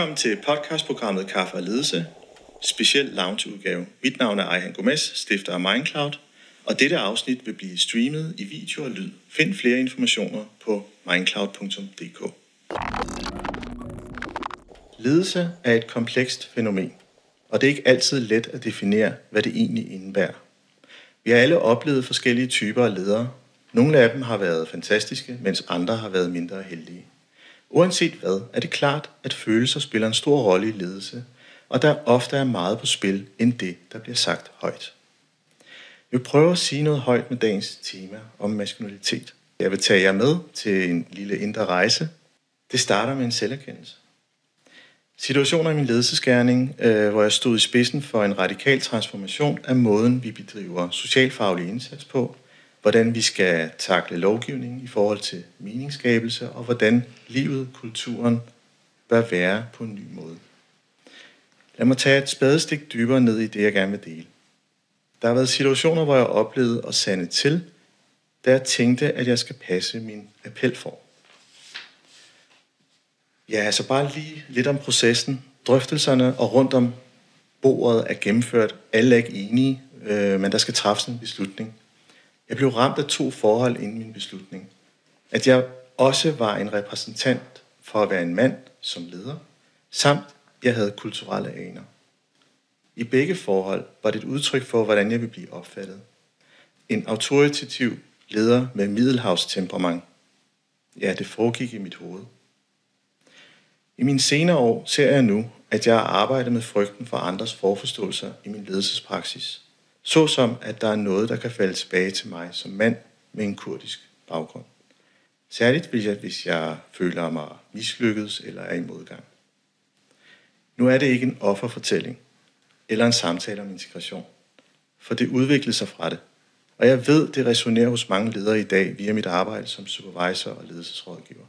Velkommen til podcastprogrammet Kaffe og Ledelse, speciel loungeudgave. Mit navn er Ejhan Gomes, stifter af Mindcloud, og dette afsnit vil blive streamet i video og lyd. Find flere informationer på mindcloud.dk. Ledelse er et komplekst fænomen, og det er ikke altid let at definere, hvad det egentlig indebærer. Vi har alle oplevet forskellige typer af ledere. Nogle af dem har været fantastiske, mens andre har været mindre heldige. Uanset hvad, er det klart, at følelser spiller en stor rolle i ledelse, og der ofte er meget på spil end det, der bliver sagt højt. Jeg vil prøve at sige noget højt med dagens tema om maskulinitet. Jeg vil tage jer med til en lille indre rejse. Det starter med en selverkendelse. Situationer i min ledelsesgærning, øh, hvor jeg stod i spidsen for en radikal transformation af måden, vi bedriver socialfaglig indsats på, hvordan vi skal takle lovgivningen i forhold til meningsskabelse, og hvordan livet, kulturen bør være på en ny måde. Lad mig tage et spadestik dybere ned i det, jeg gerne vil dele. Der har været situationer, hvor jeg oplevede at sande til, da jeg tænkte, at jeg skal passe min appelform. Ja, altså bare lige lidt om processen. Drøftelserne og rundt om bordet er gennemført. Alle er ikke enige, øh, men der skal træffes en beslutning. Jeg blev ramt af to forhold inden min beslutning. At jeg også var en repræsentant for at være en mand som leder, samt jeg havde kulturelle aner. I begge forhold var det et udtryk for, hvordan jeg ville blive opfattet. En autoritativ leder med middelhavstemperament. Ja, det foregik i mit hoved. I mine senere år ser jeg nu, at jeg har arbejdet med frygten for andres forforståelser i min ledelsespraksis. Såsom, at der er noget, der kan falde tilbage til mig som mand med en kurdisk baggrund. Særligt hvis jeg, hvis jeg føler mig mislykket eller er i modgang. Nu er det ikke en offerfortælling eller en samtale om integration, for det udvikler sig fra det. Og jeg ved, det resonerer hos mange ledere i dag via mit arbejde som supervisor og ledelsesrådgiver.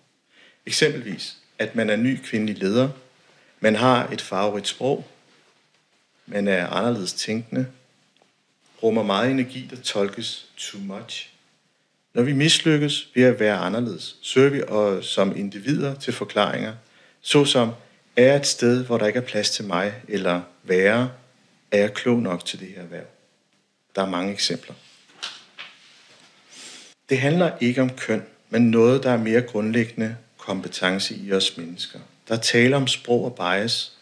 Eksempelvis, at man er ny kvindelig leder, man har et farverigt sprog, man er anderledes tænkende, rummer meget energi, der tolkes too much. Når vi mislykkes ved at være anderledes, søger vi os som individer til forklaringer, såsom er et sted, hvor der ikke er plads til mig, eller værre, er jeg klog nok til det her erhverv? Der er mange eksempler. Det handler ikke om køn, men noget, der er mere grundlæggende kompetence i os mennesker. Der taler om sprog og bias,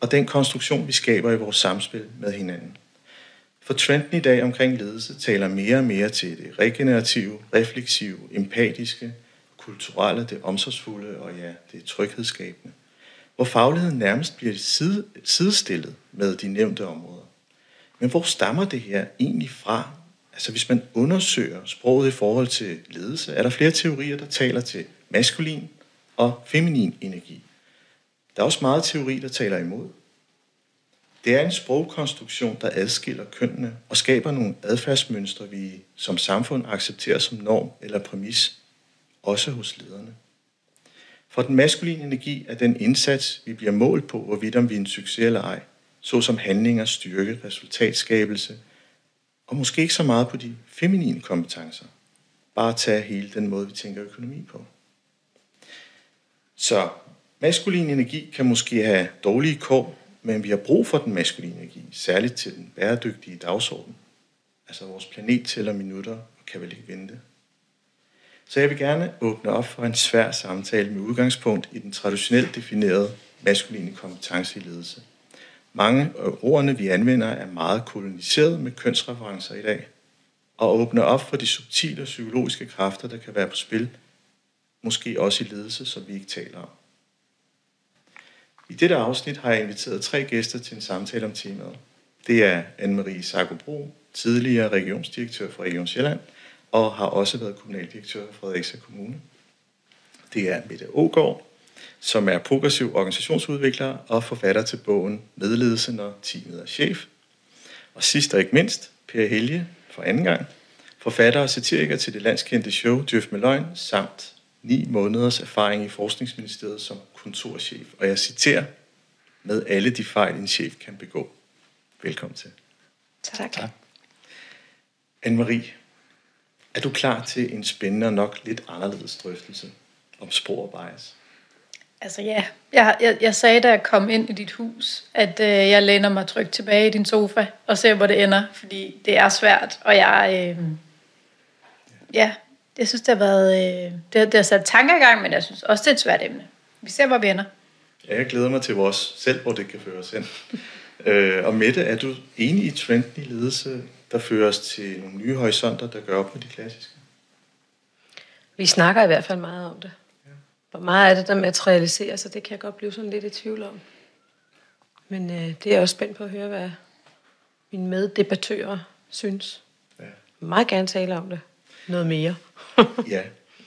og den konstruktion, vi skaber i vores samspil med hinanden. For trenden i dag omkring ledelse taler mere og mere til det regenerative, refleksive, empatiske, kulturelle, det omsorgsfulde og ja, det tryghedsskabende. Hvor fagligheden nærmest bliver side, sidestillet med de nævnte områder. Men hvor stammer det her egentlig fra? Altså hvis man undersøger sproget i forhold til ledelse, er der flere teorier, der taler til maskulin og feminin energi. Der er også meget teori, der taler imod. Det er en sprogkonstruktion, der adskiller kønnene og skaber nogle adfærdsmønstre, vi som samfund accepterer som norm eller præmis, også hos lederne. For den maskuline energi er den indsats, vi bliver målt på, hvorvidt om vi er en succes eller ej, såsom handlinger, styrke, resultatskabelse, og måske ikke så meget på de feminine kompetencer. Bare tage hele den måde, vi tænker økonomi på. Så maskulin energi kan måske have dårlige kår, men vi har brug for den maskuline energi, særligt til den bæredygtige dagsorden. Altså vores planet tæller minutter og kan vel ikke vente. Så jeg vil gerne åbne op for en svær samtale med udgangspunkt i den traditionelt definerede maskuline kompetence i ledelse. Mange af ordene, vi anvender, er meget koloniseret med kønsreferencer i dag, og åbne op for de subtile psykologiske kræfter, der kan være på spil, måske også i ledelse, som vi ikke taler om. I dette afsnit har jeg inviteret tre gæster til en samtale om temaet. Det er Anne-Marie Sarko tidligere regionsdirektør for Region Sjælland, og har også været kommunaldirektør for Fredericia Kommune. Det er Mette Ågaard, som er progressiv organisationsudvikler og forfatter til bogen Medledelse, når teamet er chef. Og sidst og ikke mindst, Per Helge for anden gang, forfatter og satiriker til det landskendte show Djøf med løgn, samt ni måneders erfaring i Forskningsministeriet som kontorchef, og jeg citerer, med alle de fejl, en chef kan begå. Velkommen til. Tak. tak. Anne-Marie, er du klar til en spændende og nok lidt anderledes drøftelse om spor og bias? Altså ja, jeg, jeg, jeg sagde, da jeg kom ind i dit hus, at øh, jeg læner mig trygt tilbage i din sofa og ser, hvor det ender, fordi det er svært, og jeg, øh, ja, jeg synes, det har været, øh, det, har, det har sat tanker i gang, men jeg synes også, det er et svært emne. Vi ser, hvor vi ender. Ja, jeg glæder mig til vores selv, hvor det kan føre os hen. øh, og Mette, er du enig i trenden i ledelse, der fører os til nogle nye horisonter, der gør op med de klassiske? Vi snakker i hvert fald meget om det. Hvor meget er det, der materialiserer sig, det kan jeg godt blive sådan lidt i tvivl om. Men øh, det er jeg også spændt på at høre, hvad mine meddebattører synes. Ja. Jeg meget gerne tale om det. Noget mere. ja,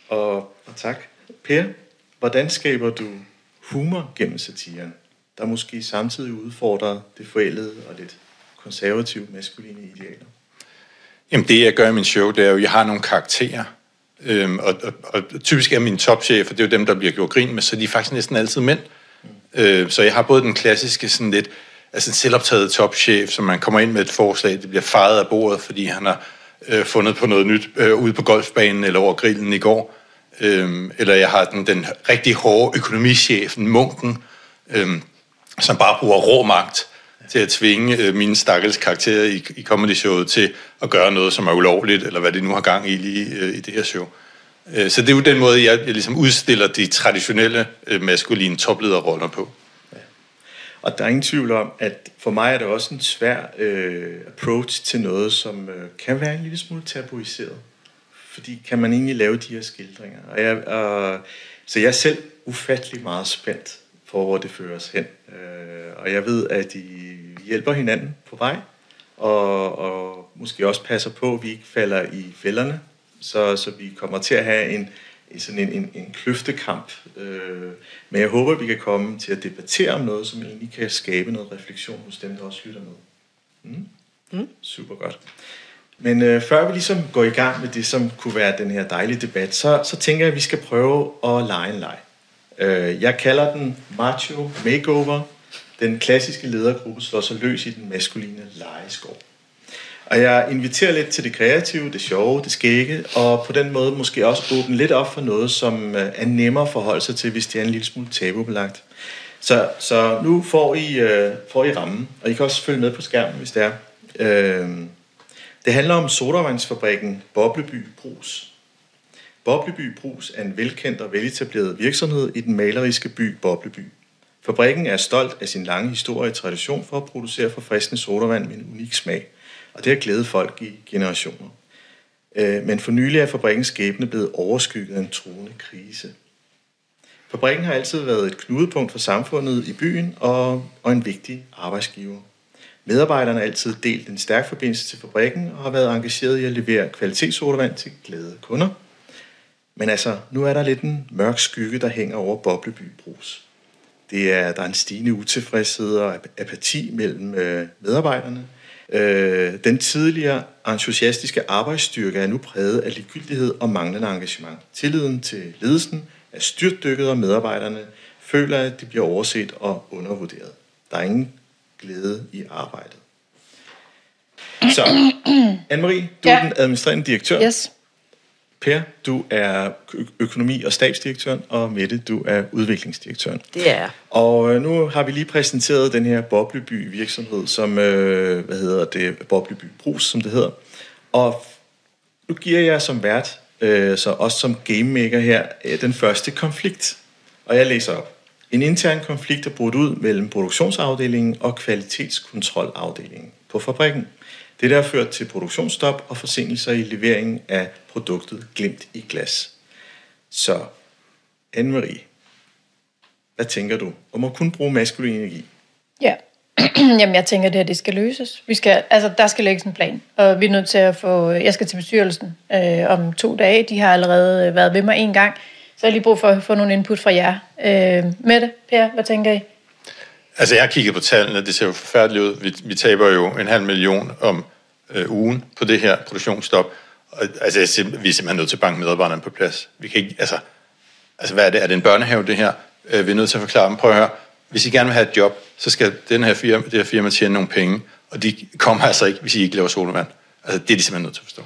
og, og tak. Per, hvordan skaber du humor gennem satiren, der måske samtidig udfordrer det forældede og lidt konservative maskuline idealer? Jamen det, jeg gør i min show, det er jo, at jeg har nogle karakterer, Øhm, og, og, og typisk er mine topchefer, det er jo dem, der bliver gjort grin med, så de er faktisk næsten altid mænd. Mm. Øh, så jeg har både den klassiske sådan lidt, altså en selvoptaget topchef, som man kommer ind med et forslag, det bliver fejret af bordet, fordi han har øh, fundet på noget nyt øh, ude på golfbanen eller over grillen i går. Øh, eller jeg har den, den rigtig hårde økonomichefen, munken, øh, som bare bruger rå magt til at tvinge øh, mine stakkels karakterer i, i comedy-showet til at gøre noget, som er ulovligt, eller hvad det nu har gang i lige øh, i det her show. Øh, så det er jo den måde, jeg, jeg ligesom udstiller de traditionelle øh, maskuline toplederroller på. Ja. Og der er ingen tvivl om, at for mig er det også en svær øh, approach til noget, som øh, kan være en lille smule tabuiseret. Fordi kan man egentlig lave de her skildringer? Og jeg, øh, så jeg er selv ufattelig meget spændt for, hvor det fører os hen. Øh, og jeg ved, at I hjælper hinanden på vej, og, og måske også passer på, at vi ikke falder i fælderne, så, så vi kommer til at have en, sådan en, en, en kløftekamp. Øh, men jeg håber, at vi kan komme til at debattere om noget, som egentlig kan skabe noget refleksion hos dem, der også lytter med. Mm? Mm. Super godt. Men øh, før vi ligesom går i gang med det, som kunne være den her dejlige debat, så, så tænker jeg, at vi skal prøve at lege en leg. Øh, jeg kalder den Macho Makeover. Den klassiske ledergruppe slår sig løs i den maskuline legeskov. Og jeg inviterer lidt til det kreative, det sjove, det skægge, og på den måde måske også åbne lidt op for noget, som øh, er nemmere at forholde sig til, hvis det er en lille smule tabubelagt. Så, så nu får I, øh, får I rammen, og I kan også følge med på skærmen, hvis det er. Øh, det handler om sodavandsfabrikken Bobleby Brus. Bobleby Brus er en velkendt og veletableret virksomhed i den maleriske by Bobleby. Fabrikken er stolt af sin lange historie og tradition for at producere forfriskende sodavand med en unik smag, og det har glædet folk i generationer. Øh, men for nylig er fabrikkens skæbne blevet overskygget af en truende krise. Fabrikken har altid været et knudepunkt for samfundet i byen og, og en vigtig arbejdsgiver. Medarbejderne har altid delt en stærk forbindelse til fabrikken og har været engageret i at levere kvalitetssodavand til glade kunder. Men altså, nu er der lidt en mørk skygge, der hænger over Bobleby Brus. Det er, der er en stigende utilfredshed og apati mellem øh, medarbejderne. Øh, den tidligere entusiastiske arbejdsstyrke er nu præget af ligegyldighed og manglende engagement. Tilliden til ledelsen er styrtdykket, og medarbejderne føler, at de bliver overset og undervurderet. Der er ingen glæde i arbejdet. Så, Anne-Marie, du ja. er den administrerende direktør. Yes. Per, du er økonomi- og stabsdirektøren, og Mette, du er udviklingsdirektøren. Det er Og nu har vi lige præsenteret den her Bobleby virksomhed, som, øh, hvad hedder det, Bobleby Brus, som det hedder. Og nu giver jeg som vært, øh, så også som gamemaker her, øh, den første konflikt. Og jeg læser op. En intern konflikt er brudt ud mellem produktionsafdelingen og kvalitetskontrolafdelingen på fabrikken. Det der har ført til produktionsstop og forsinkelser i leveringen af produktet Glimt i glas. Så, Anne-Marie, hvad tænker du om at kunne bruge maskulin energi? Ja, Jamen, jeg tænker, at det her det skal løses. Vi skal, altså, der skal lægges en plan, og vi er nødt til at få... Jeg skal til bestyrelsen øh, om to dage. De har allerede øh, været ved mig en gang. Så jeg har lige brug for at få nogle input fra jer. Øh, Mette, Per, hvad tænker I? Altså, jeg har kigget på tallene, det ser jo forfærdeligt ud. Vi, vi taber jo en halv million om øh, ugen på det her produktionsstop. Og, altså, jeg vi er simpelthen nødt til at banke medarbejderne på plads. Vi kan ikke, altså, altså hvad er det? Er det en børnehave, det her? Øh, vi er nødt til at forklare dem. Prøv at høre. Hvis I gerne vil have et job, så skal den her firma, det her firma tjene nogle penge. Og de kommer altså ikke, hvis I ikke laver solvand. Altså, det er de simpelthen nødt til at forstå.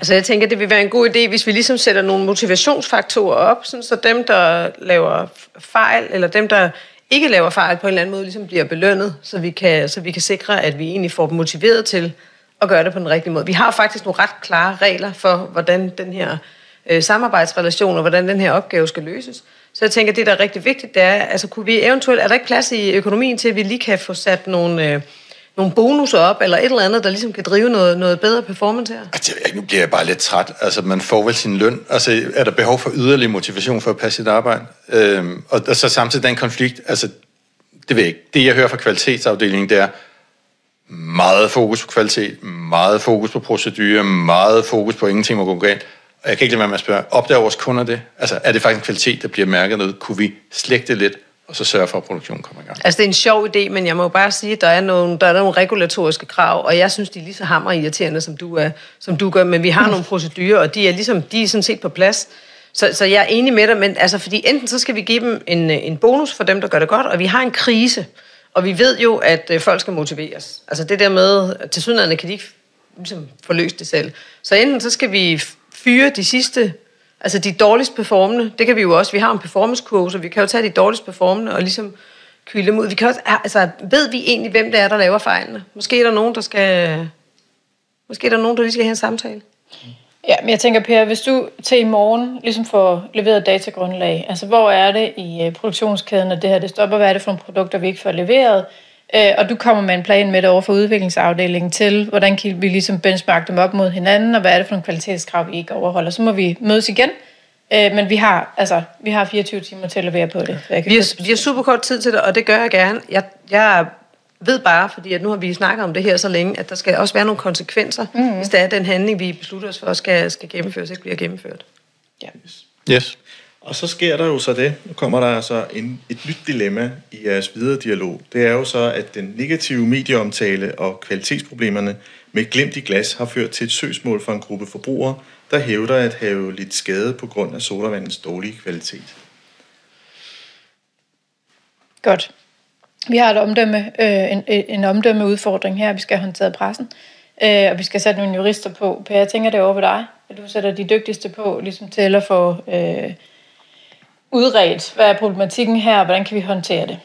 Altså jeg tænker, det vil være en god idé, hvis vi ligesom sætter nogle motivationsfaktorer op, sådan så dem, der laver fejl, eller dem, der ikke laver fejl på en eller anden måde, ligesom bliver belønnet, så vi kan, så vi kan sikre, at vi egentlig får dem motiveret til at gøre det på den rigtige måde. Vi har faktisk nogle ret klare regler for, hvordan den her øh, samarbejdsrelation og hvordan den her opgave skal løses. Så jeg tænker, det der er rigtig vigtigt, det er, altså kunne vi eventuelt, er der ikke plads i økonomien til, at vi lige kan få sat nogle, øh, nogle bonusser op, eller et eller andet, der ligesom kan drive noget, noget bedre performance her? Altså, jeg, nu bliver jeg bare lidt træt. Altså, man får vel sin løn. Altså, er der behov for yderligere motivation for at passe sit arbejde? Øhm, og, og så samtidig den konflikt, altså, det ved jeg ikke. Det, jeg hører fra kvalitetsafdelingen, det er meget fokus på kvalitet, meget fokus på procedurer, meget fokus på ingenting må gå galt. Og jeg kan ikke lade være med at spørge, opdager vores kunder det? Altså, er det faktisk en kvalitet, der bliver mærket noget? Kunne vi slægte det lidt, og så sørge for, at produktionen kommer i gang? Altså, det er en sjov idé, men jeg må bare sige, at der er nogle, der er nogle regulatoriske krav, og jeg synes, de er lige så hammer irriterende, som du, er, som du gør, men vi har nogle procedurer, og de er, ligesom, de er sådan set på plads. Så, så jeg er enig med dig, men altså, fordi enten så skal vi give dem en, en bonus for dem, der gør det godt, og vi har en krise, og vi ved jo, at øh, folk skal motiveres. Altså det der med, til synligheden kan de ikke ligesom, forløse det selv. Så enten så skal vi fyre de sidste, altså de dårligst performende, det kan vi jo også, vi har en performance kurve, så vi kan jo tage de dårligst performende og ligesom kylde dem ud. Vi kan også, altså, ved vi egentlig, hvem det er, der laver fejlene? Måske er der nogen, der skal, måske er der nogen, der lige skal have en samtale. Ja, men jeg tænker, Per, hvis du til i morgen ligesom får leveret datagrundlag, altså hvor er det i øh, produktionskæden, at det her det stopper, hvad er det for nogle produkter, vi ikke får leveret, øh, og du kommer med en plan med det over for udviklingsafdelingen til, hvordan kan vi ligesom benchmark dem op mod hinanden, og hvad er det for nogle kvalitetskrav, vi ikke overholder. Så må vi mødes igen, øh, men vi har, altså, vi har 24 timer til at levere på det. Vi har, vi har super kort tid til det, og det gør jeg gerne. Jeg, jeg ved bare, fordi at nu har vi snakket om det her så længe, at der skal også være nogle konsekvenser, mm. hvis det er den handling, vi beslutter os for, skal, skal gennemføres, ikke bliver gennemført. Ja. Yes. Og så sker der jo så det, nu kommer der altså en, et nyt dilemma i jeres videre dialog. Det er jo så, at den negative medieomtale og kvalitetsproblemerne med glemt i glas har ført til et søgsmål for en gruppe forbrugere, der hævder at have lidt skade på grund af sodavandens dårlige kvalitet. Godt. Vi har et omdømme, øh, en, en omdømmeudfordring her, vi skal have håndteret pressen, øh, og vi skal sætte nogle jurister på. Per, jeg tænker det over ved dig, at du sætter de dygtigste på, ligesom til at få øh, udredt, hvad er problematikken her, og hvordan kan vi håndtere det?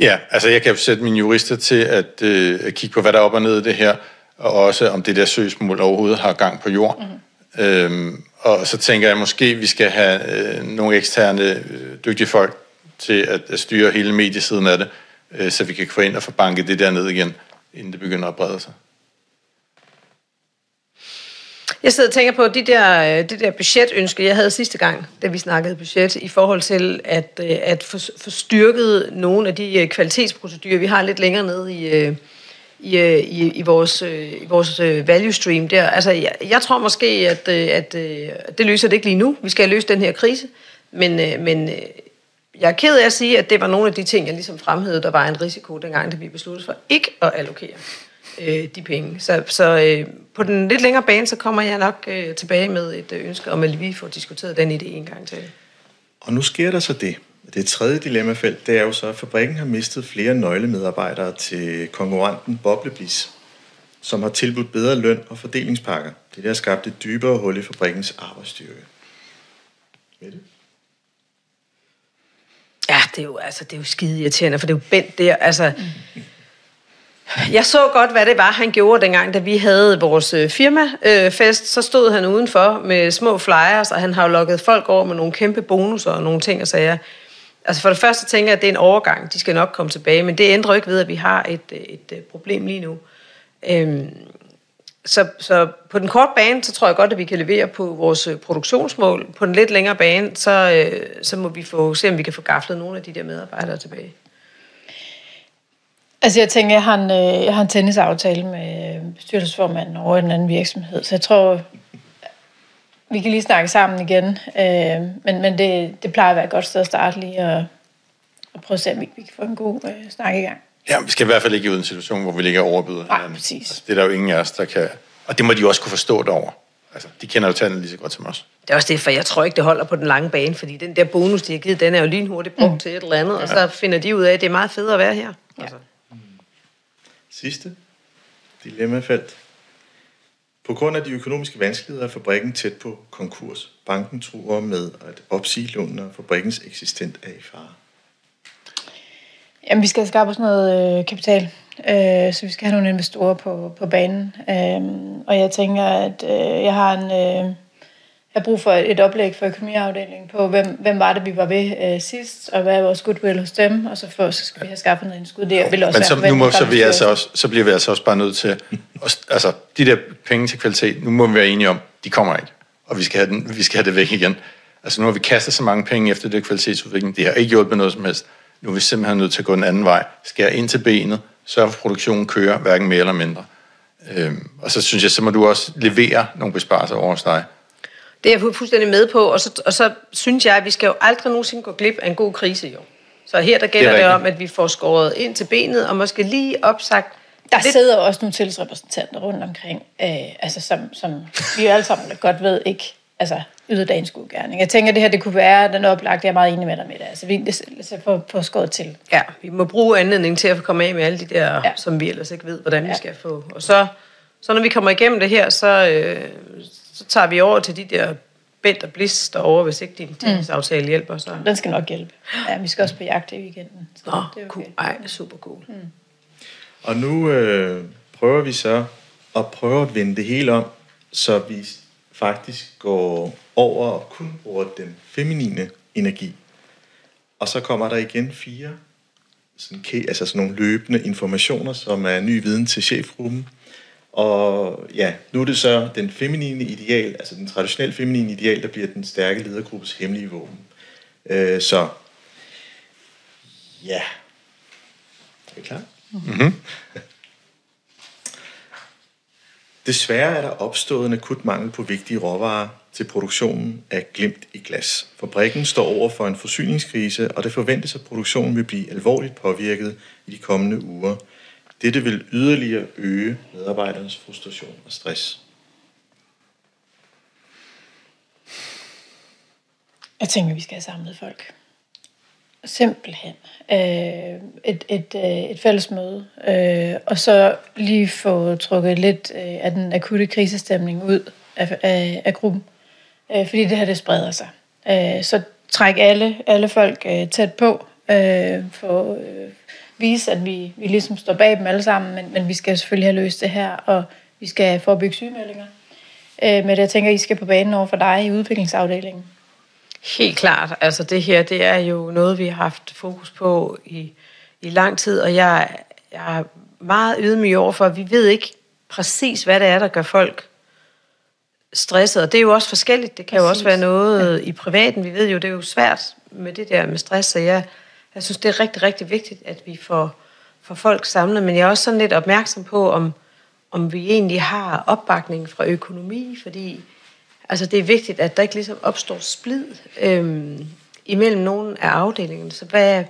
Ja, altså jeg kan sætte mine jurister til at øh, kigge på, hvad der er op og ned i det her, og også om det der søgsmål overhovedet har gang på jord. Mm-hmm. Øhm, og så tænker jeg måske, at vi skal have øh, nogle eksterne øh, dygtige folk til at, at styre hele mediesiden af det, øh, så vi kan få ind og få banket det der ned igen, inden det begynder at brede sig. Jeg sidder og tænker på de der, øh, det der budgetønske, jeg havde sidste gang, da vi snakkede budget, i forhold til at, øh, at få, få styrket nogle af de øh, kvalitetsprocedurer, vi har lidt længere nede i, i, i, i, vores, i vores value stream der. Altså, jeg, jeg tror måske, at, at, at det løser det ikke lige nu. Vi skal løse den her krise. Men, men jeg er ked af at sige, at det var nogle af de ting, jeg ligesom fremhævede, der var en risiko, dengang det vi besluttede for ikke at allokere øh, de penge. Så, så øh, på den lidt længere bane, så kommer jeg nok øh, tilbage med et øh, ønske om, at vi får diskuteret den idé en gang til. Og nu sker der så det. Det tredje dilemmafelt, det er jo så, at fabrikken har mistet flere nøglemedarbejdere til konkurrenten Boblebliss, som har tilbudt bedre løn og fordelingspakker. Det der har skabt et dybere hul i fabrikkens arbejdsstyrke. Mette? Ja, det er jo, altså, det er jo skide irriterende, for det er jo Bent der. Altså, mm. Jeg så godt, hvad det var, han gjorde dengang, da vi havde vores øh, firmafest. Så stod han udenfor med små flyers, og han har jo lukket folk over med nogle kæmpe bonusser og nogle ting og sager. Altså for det første tænker jeg, at det er en overgang. De skal nok komme tilbage, men det ændrer ikke ved, at vi har et, øh, et, øh, problem lige nu. Øhm, så, så på den korte bane, så tror jeg godt, at vi kan levere på vores produktionsmål. På den lidt længere bane, så, øh, så må vi få, se, om vi kan få gaflet nogle af de der medarbejdere tilbage. Altså jeg tænker, jeg har en, øh, jeg har en tennisaftale med bestyrelsesformanden over en anden virksomhed, så jeg tror, vi kan lige snakke sammen igen. Øh, men men det, det plejer at være et godt sted at starte lige og, og prøve at se, om vi, vi kan få en god øh, snak i gang. Ja, vi skal i hvert fald ikke ud i en situation, hvor vi ligger overbyder Nej, præcis. Altså, det er der jo ingen af os, der kan... Og det må de også kunne forstå derover. Altså, de kender jo tallene lige så godt som os. Det er også det, for jeg tror ikke, det holder på den lange bane, fordi den der bonus, de har givet, den er jo lynhurtigt brugt mm. til et eller andet, ja. og så finder de ud af, at det er meget federe at være her. Ja. Altså. Sidste dilemmafelt. På grund af de økonomiske vanskeligheder er fabrikken tæt på konkurs. Banken truer med at opsige lånene, og fabrikkens eksistent er i fare. Jamen, vi skal skabe os noget øh, kapital, øh, så vi skal have nogle investorer på, på banen. Øh, og jeg tænker, at øh, jeg har en... Øh, jeg har brug for et oplæg for økonomiafdelingen på, hvem, hvem var det, vi var ved øh, sidst, og hvad er vores goodwill hos dem, og så, for, så skal vi have skaffet noget indskud. Det vil også Men så, være nu må, så, vi altså også, så bliver vi altså også bare nødt til, at, altså de der penge til kvalitet, nu må vi være enige om, de kommer ikke, og vi skal have, den, vi skal have det væk igen. Altså nu har vi kastet så mange penge efter det kvalitetsudvikling, det har ikke hjulpet noget som helst. Nu er vi simpelthen nødt til at gå den anden vej, skære ind til benet, sørge for, at produktionen kører, hverken mere eller mindre. Øhm, og så synes jeg, så må du også levere nogle besparelser over hos dig. Det er jeg fu- fuldstændig med på, og så, og så synes jeg, at vi skal jo aldrig nogensinde gå glip af en god krise, jo. Så her der gælder Det det, om, at vi får skåret ind til benet, og måske lige opsagt Der lidt- sidder også nogle tillidsrepræsentanter rundt omkring, øh, altså som, som vi jo alle sammen godt ved ikke altså, yder dagens god gerning. Jeg tænker, at det her det kunne være den oplagte, jeg er meget enig med dig med det. Altså, vi så få, få skåret til. Ja, vi må bruge anledningen til at komme af med alle de der, Ja. som vi ellers ikke ved, hvordan. Ja. vi skal få. Og så, så når vi kommer igennem det her, så, øh, så tager vi over til de der bælt og blis derovre, hvis ikke din tillids hjælper. Så. Den skal nok hjælpe. Ja, vi skal også på jagt i weekenden. Så Åh, det er cool. Ej, super cool. Mm. Og nu øh, prøver vi så at prøve at vende det hele om, så vi faktisk går over og kun bruger den feminine energi. Og så kommer der igen fire sådan, altså sådan nogle løbende informationer, som er ny viden til chefgruppen. Og ja, nu er det så den feminine ideal, altså den traditionelle feminine ideal, der bliver den stærke ledergruppes hemmelige våben. Øh, så ja, er I klar? Desværre er der opstået en akut mangel på vigtige råvarer til produktionen af glimt i glas. Fabrikken står over for en forsyningskrise, og det forventes, at produktionen vil blive alvorligt påvirket i de kommende uger. Dette vil yderligere øge medarbejdernes frustration og stress. Jeg tænker, vi skal have samlet folk. Simpelthen. Øh, et, et, øh, et fælles møde. Øh, og så lige få trukket lidt øh, af den akutte krisestemning ud af, af, af gruppen. Øh, fordi det her, det spreder sig. Øh, så træk alle, alle folk øh, tæt på. Øh, få øh, vise, at vi, vi ligesom står bag dem alle sammen, men, men vi skal selvfølgelig have løst det her, og vi skal forebygge sygemeldinger. Øh, men jeg tænker, I skal på banen over for dig i udviklingsafdelingen. Helt klart. Altså det her, det er jo noget, vi har haft fokus på i, i lang tid, og jeg, jeg er meget ydmyg over for, at vi ved ikke præcis, hvad det er, der gør folk stresset. Og det er jo også forskelligt. Det kan jo også være noget i privaten. Vi ved jo, det er jo svært med det der med stress, så jeg, jeg synes, det er rigtig, rigtig vigtigt, at vi får, får folk samlet. Men jeg er også sådan lidt opmærksom på, om, om vi egentlig har opbakning fra økonomi, fordi altså, det er vigtigt, at der ikke ligesom opstår splid øhm, imellem nogle af afdelingerne. Så hvad,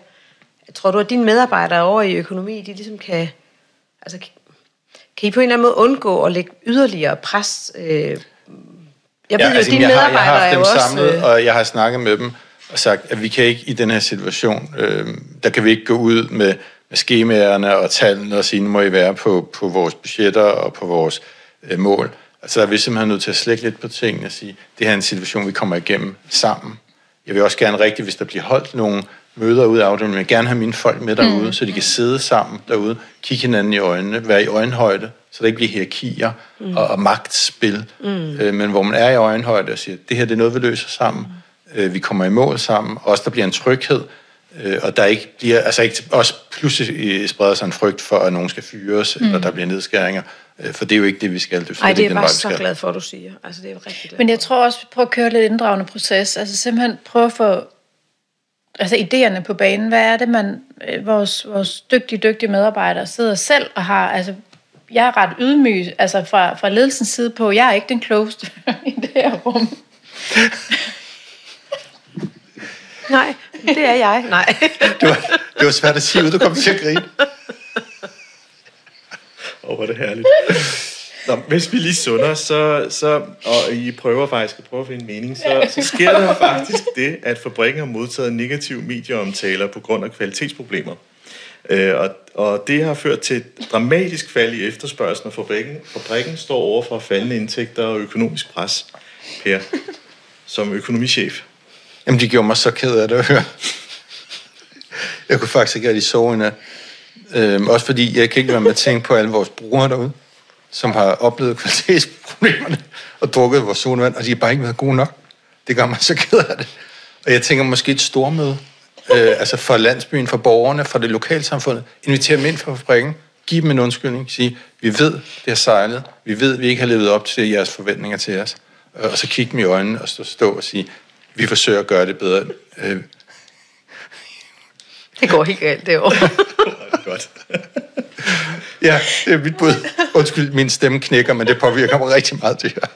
tror du, at dine medarbejdere over i økonomi, de ligesom kan, altså, kan, I på en eller anden måde undgå at lægge yderligere pres? Øh, jeg ved ja, jo, at dine jeg har, jeg medarbejdere har er haft jo dem også... samlet, øh, og jeg har snakket med dem og sagt, at vi kan ikke i den her situation, øh, der kan vi ikke gå ud med, med skemaerne og tallene og sige, nu må I være på, på vores budgetter og på vores øh, mål. Altså der er vi simpelthen nødt til at slække lidt på tingene og sige, det her er en situation, vi kommer igennem sammen. Jeg vil også gerne rigtig, hvis der bliver holdt nogle møder ud af afdelingen, jeg vil gerne have mine folk med derude, mm. så de kan sidde sammen derude, kigge hinanden i øjnene, være i øjenhøjde, så der ikke bliver hierarkier mm. og, og magtspil, mm. øh, men hvor man er i øjenhøjde og siger, det her det er noget, vi løser sammen, mm. Øh, vi kommer i mål sammen, også der bliver en tryghed, øh, og der ikke bliver, altså ikke også pludselig øh, spreder sig en frygt for, at nogen skal fyres, mm. eller der bliver nedskæringer, øh, for det er jo ikke det, vi skal. Det er, Ej, det er den jeg vej, bare vi så glad for, at du siger. Altså, det er jo rigtig glad Men jeg for. tror også, prøv at køre lidt inddragende proces. Altså simpelthen prøve at få altså idéerne på banen. Hvad er det, man, øh, vores, vores dygtige, dygtige medarbejdere sidder selv og har, altså jeg er ret ydmyg, altså fra, fra ledelsens side på, jeg er ikke den klogeste i det her rum. Nej, det er jeg. Nej. Det var, det var svært at sige ud, du kom til at grine. Åh, oh, hvor er det herligt. Nå, hvis vi lige sunder, så, så, og I prøver faktisk at prøve at finde mening, så, så sker der faktisk det, at fabrikken har modtaget negative medieomtaler på grund af kvalitetsproblemer. Øh, og, og det har ført til et dramatisk fald i efterspørgselen, og fabrikken, fabrikken står over for faldende indtægter og økonomisk pres. Per, som økonomichef. Jamen, de gjorde mig så ked af det at høre. Jeg kunne faktisk ikke rigtig sove i nat. Øhm, også fordi jeg kan ikke være med at tænke på alle vores brugere derude, som har oplevet kvalitetsproblemerne og drukket vores solvand, og de har bare ikke været gode nok. Det gør mig så ked af det. Og jeg tænker måske et stormøde, øh, altså for landsbyen, for borgerne, for det lokale samfund. Invitere dem ind fra fabrikken, give dem en undskyldning, sige, vi ved, det har sejlet, vi ved, vi ikke har levet op til jeres forventninger til os. Og så kigge dem i øjnene og stå, stå og sige, vi forsøger at gøre det bedre. Øh, Det går helt galt derovre. Godt. ja, det er mit bud. Undskyld, min stemme knækker, men det påvirker mig rigtig meget, det her.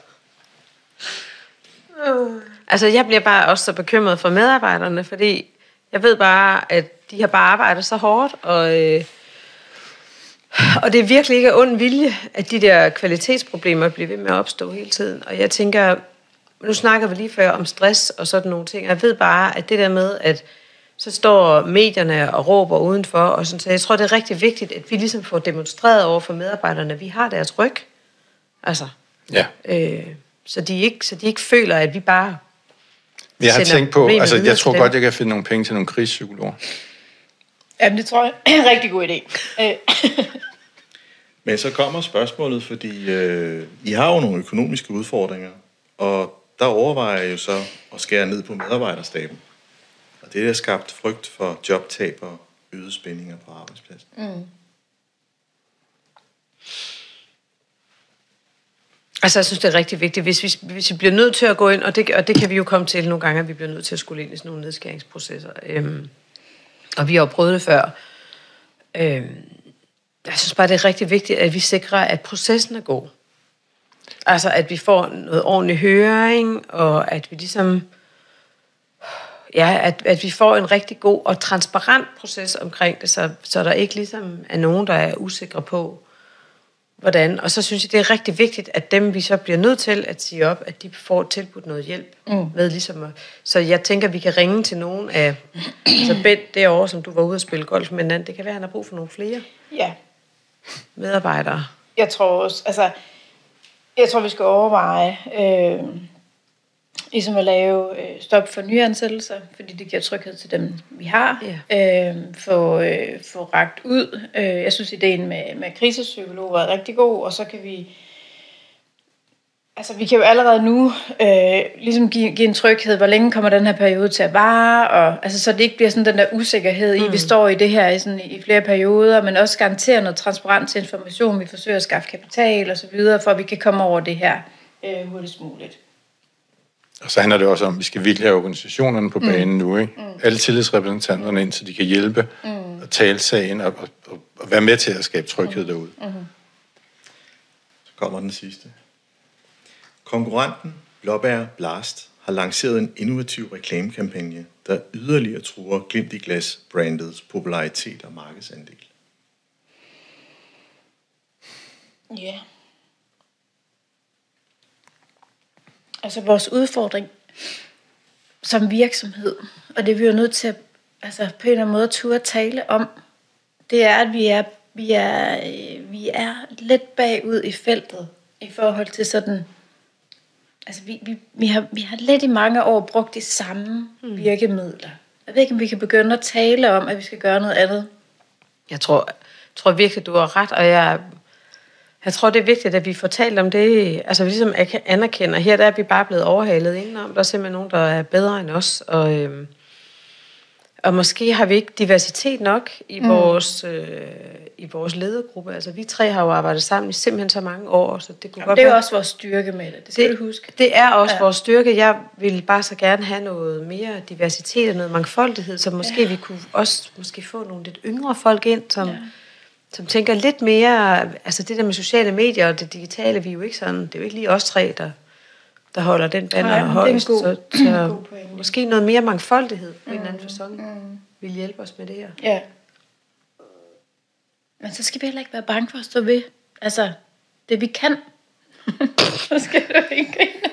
Altså, jeg bliver bare også så bekymret for medarbejderne, fordi jeg ved bare, at de har bare arbejdet så hårdt, og, øh, og det er virkelig ikke af ond vilje, at de der kvalitetsproblemer bliver ved med at opstå hele tiden. Og jeg tænker, nu snakker vi lige før om stress og sådan nogle ting, jeg ved bare, at det der med, at så står medierne og råber udenfor, og sådan, så jeg tror, det er rigtig vigtigt, at vi ligesom får demonstreret over for medarbejderne, at vi har deres ryg. Altså, Ja. øh, så, de ikke, så de ikke føler, at vi bare Jeg har tænkt på, altså jeg tror godt, jeg kan finde nogle penge til nogle krigspsykologer. Jamen, det tror jeg er en rigtig god idé. Øh, Men så kommer spørgsmålet, fordi øh, I har jo nogle økonomiske udfordringer, og der overvejer jeg jo så at skære ned på medarbejderstaben. Og det har skabt frygt for jobtab og øgede spændinger på arbejdspladsen. Mm. Altså, jeg synes, det er rigtig vigtigt, hvis vi, hvis vi bliver nødt til at gå ind, og det, og det kan vi jo komme til nogle gange, at vi bliver nødt til at skulle ind i sådan nogle nedskæringsprocesser. Øhm, og vi har jo prøvet det før. Øhm, jeg synes bare, det er rigtig vigtigt, at vi sikrer, at processen er god. Altså, at vi får noget ordentlig høring, og at vi ligesom... Ja, at, at vi får en rigtig god og transparent proces omkring det, så, så der ikke ligesom er nogen, der er usikre på, hvordan. Og så synes jeg, det er rigtig vigtigt, at dem, vi så bliver nødt til at sige op, at de får tilbudt noget hjælp mm. med ligesom at, Så jeg tænker, vi kan ringe til nogen af... altså Bent derovre, som du var ude at spille golf med, det kan være, at han har brug for nogle flere ja, medarbejdere. jeg tror også, altså, jeg tror, vi skal overveje, øh, ligesom at lave øh, stop for nyansættelser, fordi det giver tryghed til dem, vi har. Ja. Øh, få, øh, få ragt ud. Øh, jeg synes, ideen med, med krisepsykologer er rigtig god, og så kan vi Altså, vi kan jo allerede nu øh, ligesom give, give en tryghed, hvor længe kommer den her periode til at vare, og altså, så det ikke bliver sådan den der usikkerhed i, mm. vi står i det her i, sådan, i flere perioder, men også garantere noget transparent til information, vi forsøger at skaffe kapital og så videre, for at vi kan komme over det her øh, hurtigst muligt. Og så handler det også om, at vi skal virkelig have organisationerne på banen nu. Ikke? Mm. Alle tillidsrepræsentanterne ind, så de kan hjælpe mm. og tale sagen og, og, og, og være med til at skabe tryghed mm. derude. Mm. Så kommer den sidste. Konkurrenten Blåbær Blast har lanceret en innovativ reklamekampagne, der yderligere truer Glimt i Glas brandets popularitet og markedsandel. Ja. Yeah. Altså vores udfordring som virksomhed, og det er vi jo nødt til at altså, på en eller anden måde turde tale om, det er, at vi er, vi er, øh, vi er lidt bagud i feltet i forhold til sådan Altså, vi, vi, vi, har, vi har lidt i mange år brugt de samme mm. virkemidler. Jeg ved ikke, om vi kan begynde at tale om, at vi skal gøre noget andet. Jeg tror, jeg tror virkelig, du har ret, og jeg, jeg tror, det er vigtigt, at vi får talt om det. Altså, vi ligesom anerkender, her der er vi bare blevet overhalet indenom. Der er simpelthen nogen, der er bedre end os, og, øhm, og måske har vi ikke diversitet nok i mm. vores, øh, i vores ledergruppe. Altså, vi tre har jo arbejdet sammen i simpelthen så mange år, så det kunne Jamen, godt det er være- også vores styrke med det, det skal det, du huske. Det er også Ja. vores styrke. Jeg vil bare så gerne have noget mere diversitet og noget mangfoldighed, så måske ja. vi kunne også måske få nogle lidt yngre folk ind, som, ja. som tænker lidt mere... Altså det der med sociale medier og det digitale, vi er jo ikke sådan... Det er jo ikke lige os tre, der, der holder den banner er en højst. god- så, så god pointe. måske noget mere mangfoldighed på mm. en eller anden fasong mm. vil hjælpe os med det her. Ja. Men så skal vi heller ikke være bange for at stå ved. Altså, det vi kan. så skal du ikke grine.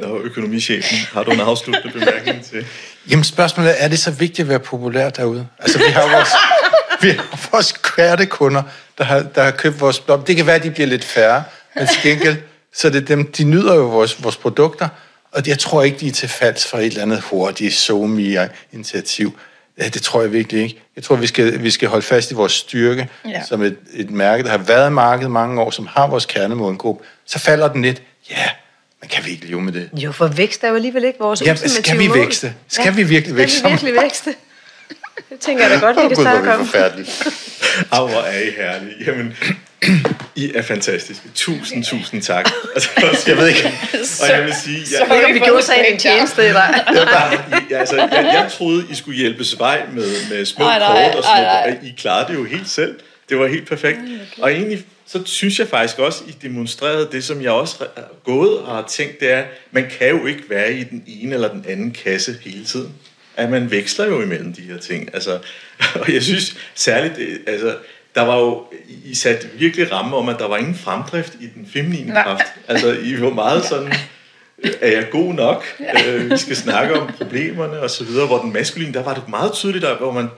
Nå, økonomichefen, har du en afsluttende bemærkning til? Jamen spørgsmålet er, er det så vigtigt at være populær derude? Altså vi har vores, vi har vores kværte kunder, der har, der har købt vores blom. Det kan være, at de bliver lidt færre, men til gengæld, så det dem, de nyder jo vores, vores produkter, og jeg tror ikke, de er til falds for et eller andet hurtigt SoMe-initiativ. Ja, det tror jeg virkelig ikke. Jeg tror, vi skal, vi skal holde fast i vores styrke, Ja. ja. som et, et mærke, der har været i markedet mange år, som har vores kernemålgruppe. Så falder den lidt. Ja, men kan vi ikke leve med det? Jo, for vækst er jo alligevel ikke vores Ja, ultimative skal vi mål. vækste? Skal vi virkelig vækste Skal vi virkelig vækste? Det tænker jeg da godt, vi kan er snakke vi om. forfærdelige. Au, hvor er I herlige. Jamen, I er fantastiske. Tusind, tusind tak. Altså, Jeg ved ikke, Og jeg vil sige, jeg, Jeg ved ikke, vi gjorde sagen en tjeneste, eller Ja, altså, jeg, jeg troede, I skulle hjælpes vej med, med små Ej, nej, kort og ej, nej. I klarede det jo helt selv. Det var helt perfekt. Og egentlig, så synes jeg faktisk også, I demonstrerede det, som jeg også har gået og har tænkt, det er, man kan jo ikke være i den ene eller den anden kasse hele tiden. At man veksler jo imellem de her ting. Altså, og jeg synes særligt, det, altså, der var jo, I satte virkelig ramme om, at der var ingen fremdrift i den feminine Nej. kraft. Altså, I var meget sådan, er jeg god nok? Øh, vi skal snakke om problemerne og så videre. Hvor den maskuline, der var det meget tydeligt, der, hvor man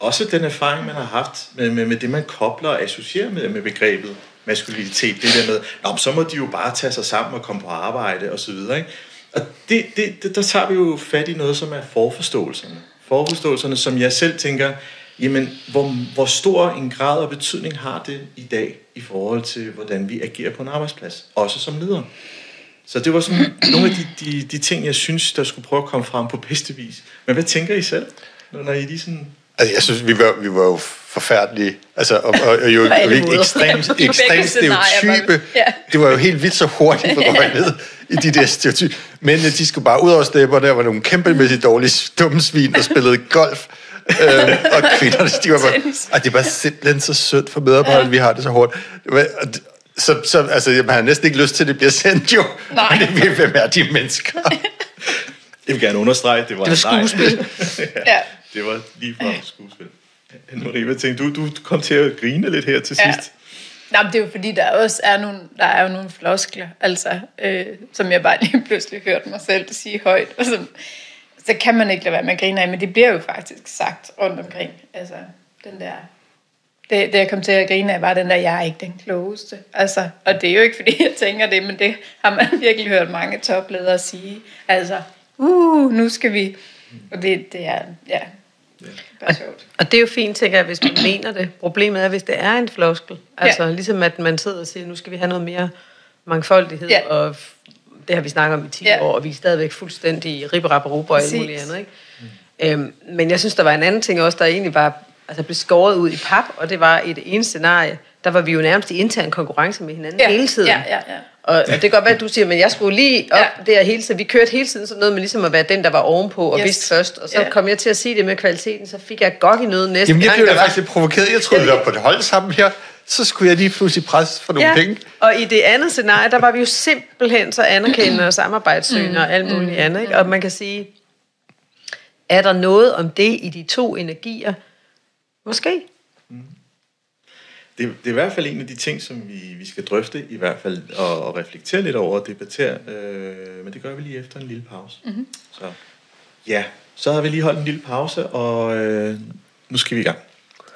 også den erfaring, man har haft med, med, med det, man kobler og associerer med, med begrebet maskulinitet, det der med, Nå, så må de jo bare tage sig sammen og komme på arbejde og så videre. Ikke? Og det, det, det, der tager vi jo fat i noget, som er forforståelserne. Forforståelserne, som jeg selv tænker, jamen, hvor, hvor stor en grad og betydning har det i dag i forhold til, hvordan vi agerer på en arbejdsplads, også som leder. Så det var sådan nogle af de, de, de ting, jeg synes, der skulle prøve at komme frem på bedste vis. Men hvad tænker I selv, når, når I lige sådan... Altså, jeg synes, vi var, vi var jo forfærdelige. Altså, og, og, og jo måder. ekstremt, ekstremt stereotype. men- ja. Det var jo helt vildt så hurtigt, hvor røg ned i de der stereotype. Mændene, de skulle bare ud over stepperne, der var nogle kæmpemæssigt dårlige dumme svin, der spillede golf. øhm, og kvinderne, de var bare... Og det var simpelthen så synd for medarbejderne, vi har det så hårdt. Det var- og det- Så, så altså, man har næsten ikke lyst til, at det bliver sendt jo. Nej. Men det, hvem er de mennesker? Jeg vil gerne understrege, det var, Det var skuespil. Ja. Det var lige fra skuespil. Anne-Marie, hvad tænkte du? Du kom til at grine lidt her til Ja. sidst. Nej, men det er jo fordi, der også er nogle, der er jo nogle floskler, altså, øh, som jeg bare lige pludselig hørte mig selv sige højt, og som, så kan man ikke lade være med at grine af, men det bliver jo faktisk sagt rundt omkring. Altså, den der, det, det jeg kom til at grine af, var den der, jeg er ikke den klogeste. Altså, og det er jo ikke, fordi jeg tænker det, men det har man virkelig hørt mange topledere sige. Altså, uh, nu skal vi... Og det, det er, ja, bare sjovt. Og det er jo fint, tænker jeg, hvis man mener det. Problemet er, hvis det er en floskel. Altså ligesom at man sidder og siger, nu skal vi have noget mere mangfoldighed, Ja. og det har vi snakket om i 10 Ja. år, og vi er stadigvæk fuldstændig ribberapperuber og alt Præcis. muligt andet. Ikke? Øhm, men jeg synes, der var en anden ting også, der egentlig var, altså blev skåret ud i pap, og det var i det ene scenarie, der var vi jo nærmest i intern konkurrence med hinanden Ja, hele tiden. ja, ja, ja. Og, og det kan godt være, at du siger, men jeg skulle lige op Ja. der hele tiden. Vi kørte hele tiden sådan noget med ligesom at være den, der var ovenpå og Yes. vidste først. Og så Ja. kom jeg til at sige det med kvaliteten, så fik jeg godt i noget næste Jamen, jeg gang. blev var- faktisk lidt provokeret. Jeg troede, vi var på et hold sammen her. Så skulle jeg lige pludselig presse for nogle Ja, penge. og i det andet scenarie, der var vi jo simpelthen så anerkendende og samarbejdssøgende og alt muligt andet. Ikke? Og man kan sige, er der noget om det i de to energier? Måske. Det, det er i hvert fald en af de ting, som vi, vi skal drøfte, i hvert fald, og, og reflektere lidt over og debattere. Øh, men det gør vi lige efter en lille pause. Mm-hmm. Så ja, så har vi lige holdt en lille pause, og øh, nu skal vi i gang.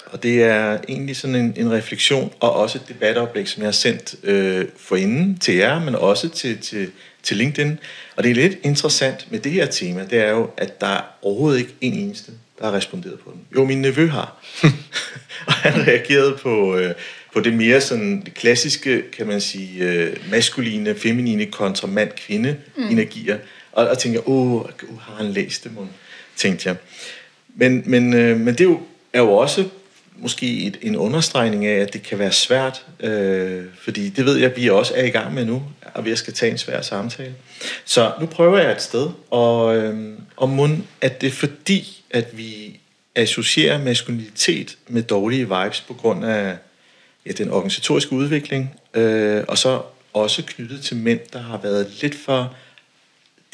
Og det er egentlig sådan en, en refleksion og også et debatoplæg, som jeg har sendt øh, forinden til jer, men også til, til, til LinkedIn. Og det er lidt interessant med det her tema, det er jo, at der er overhovedet ikke en eneste, der har responderet på den. Jo, min nevø har. og han reagerede på, øh, på det mere sådan det klassiske, kan man sige, øh, maskuline, feminine kontra mand-kvinde energier. Og, og tænker, åh, oh, har han læst det, mon? tænkte jeg. Men, men, øh, men det er jo, er jo også måske et, en understregning af, at det kan være svært, øh, fordi det ved jeg, vi også er i gang med nu, og vi skal tage en svær samtale. Så nu prøver jeg et sted, og, øh, og mund, at det er fordi, at vi associerer maskulinitet med dårlige vibes på grund af ja, den organisatoriske udvikling, øh, og så også knyttet til mænd, der har været lidt for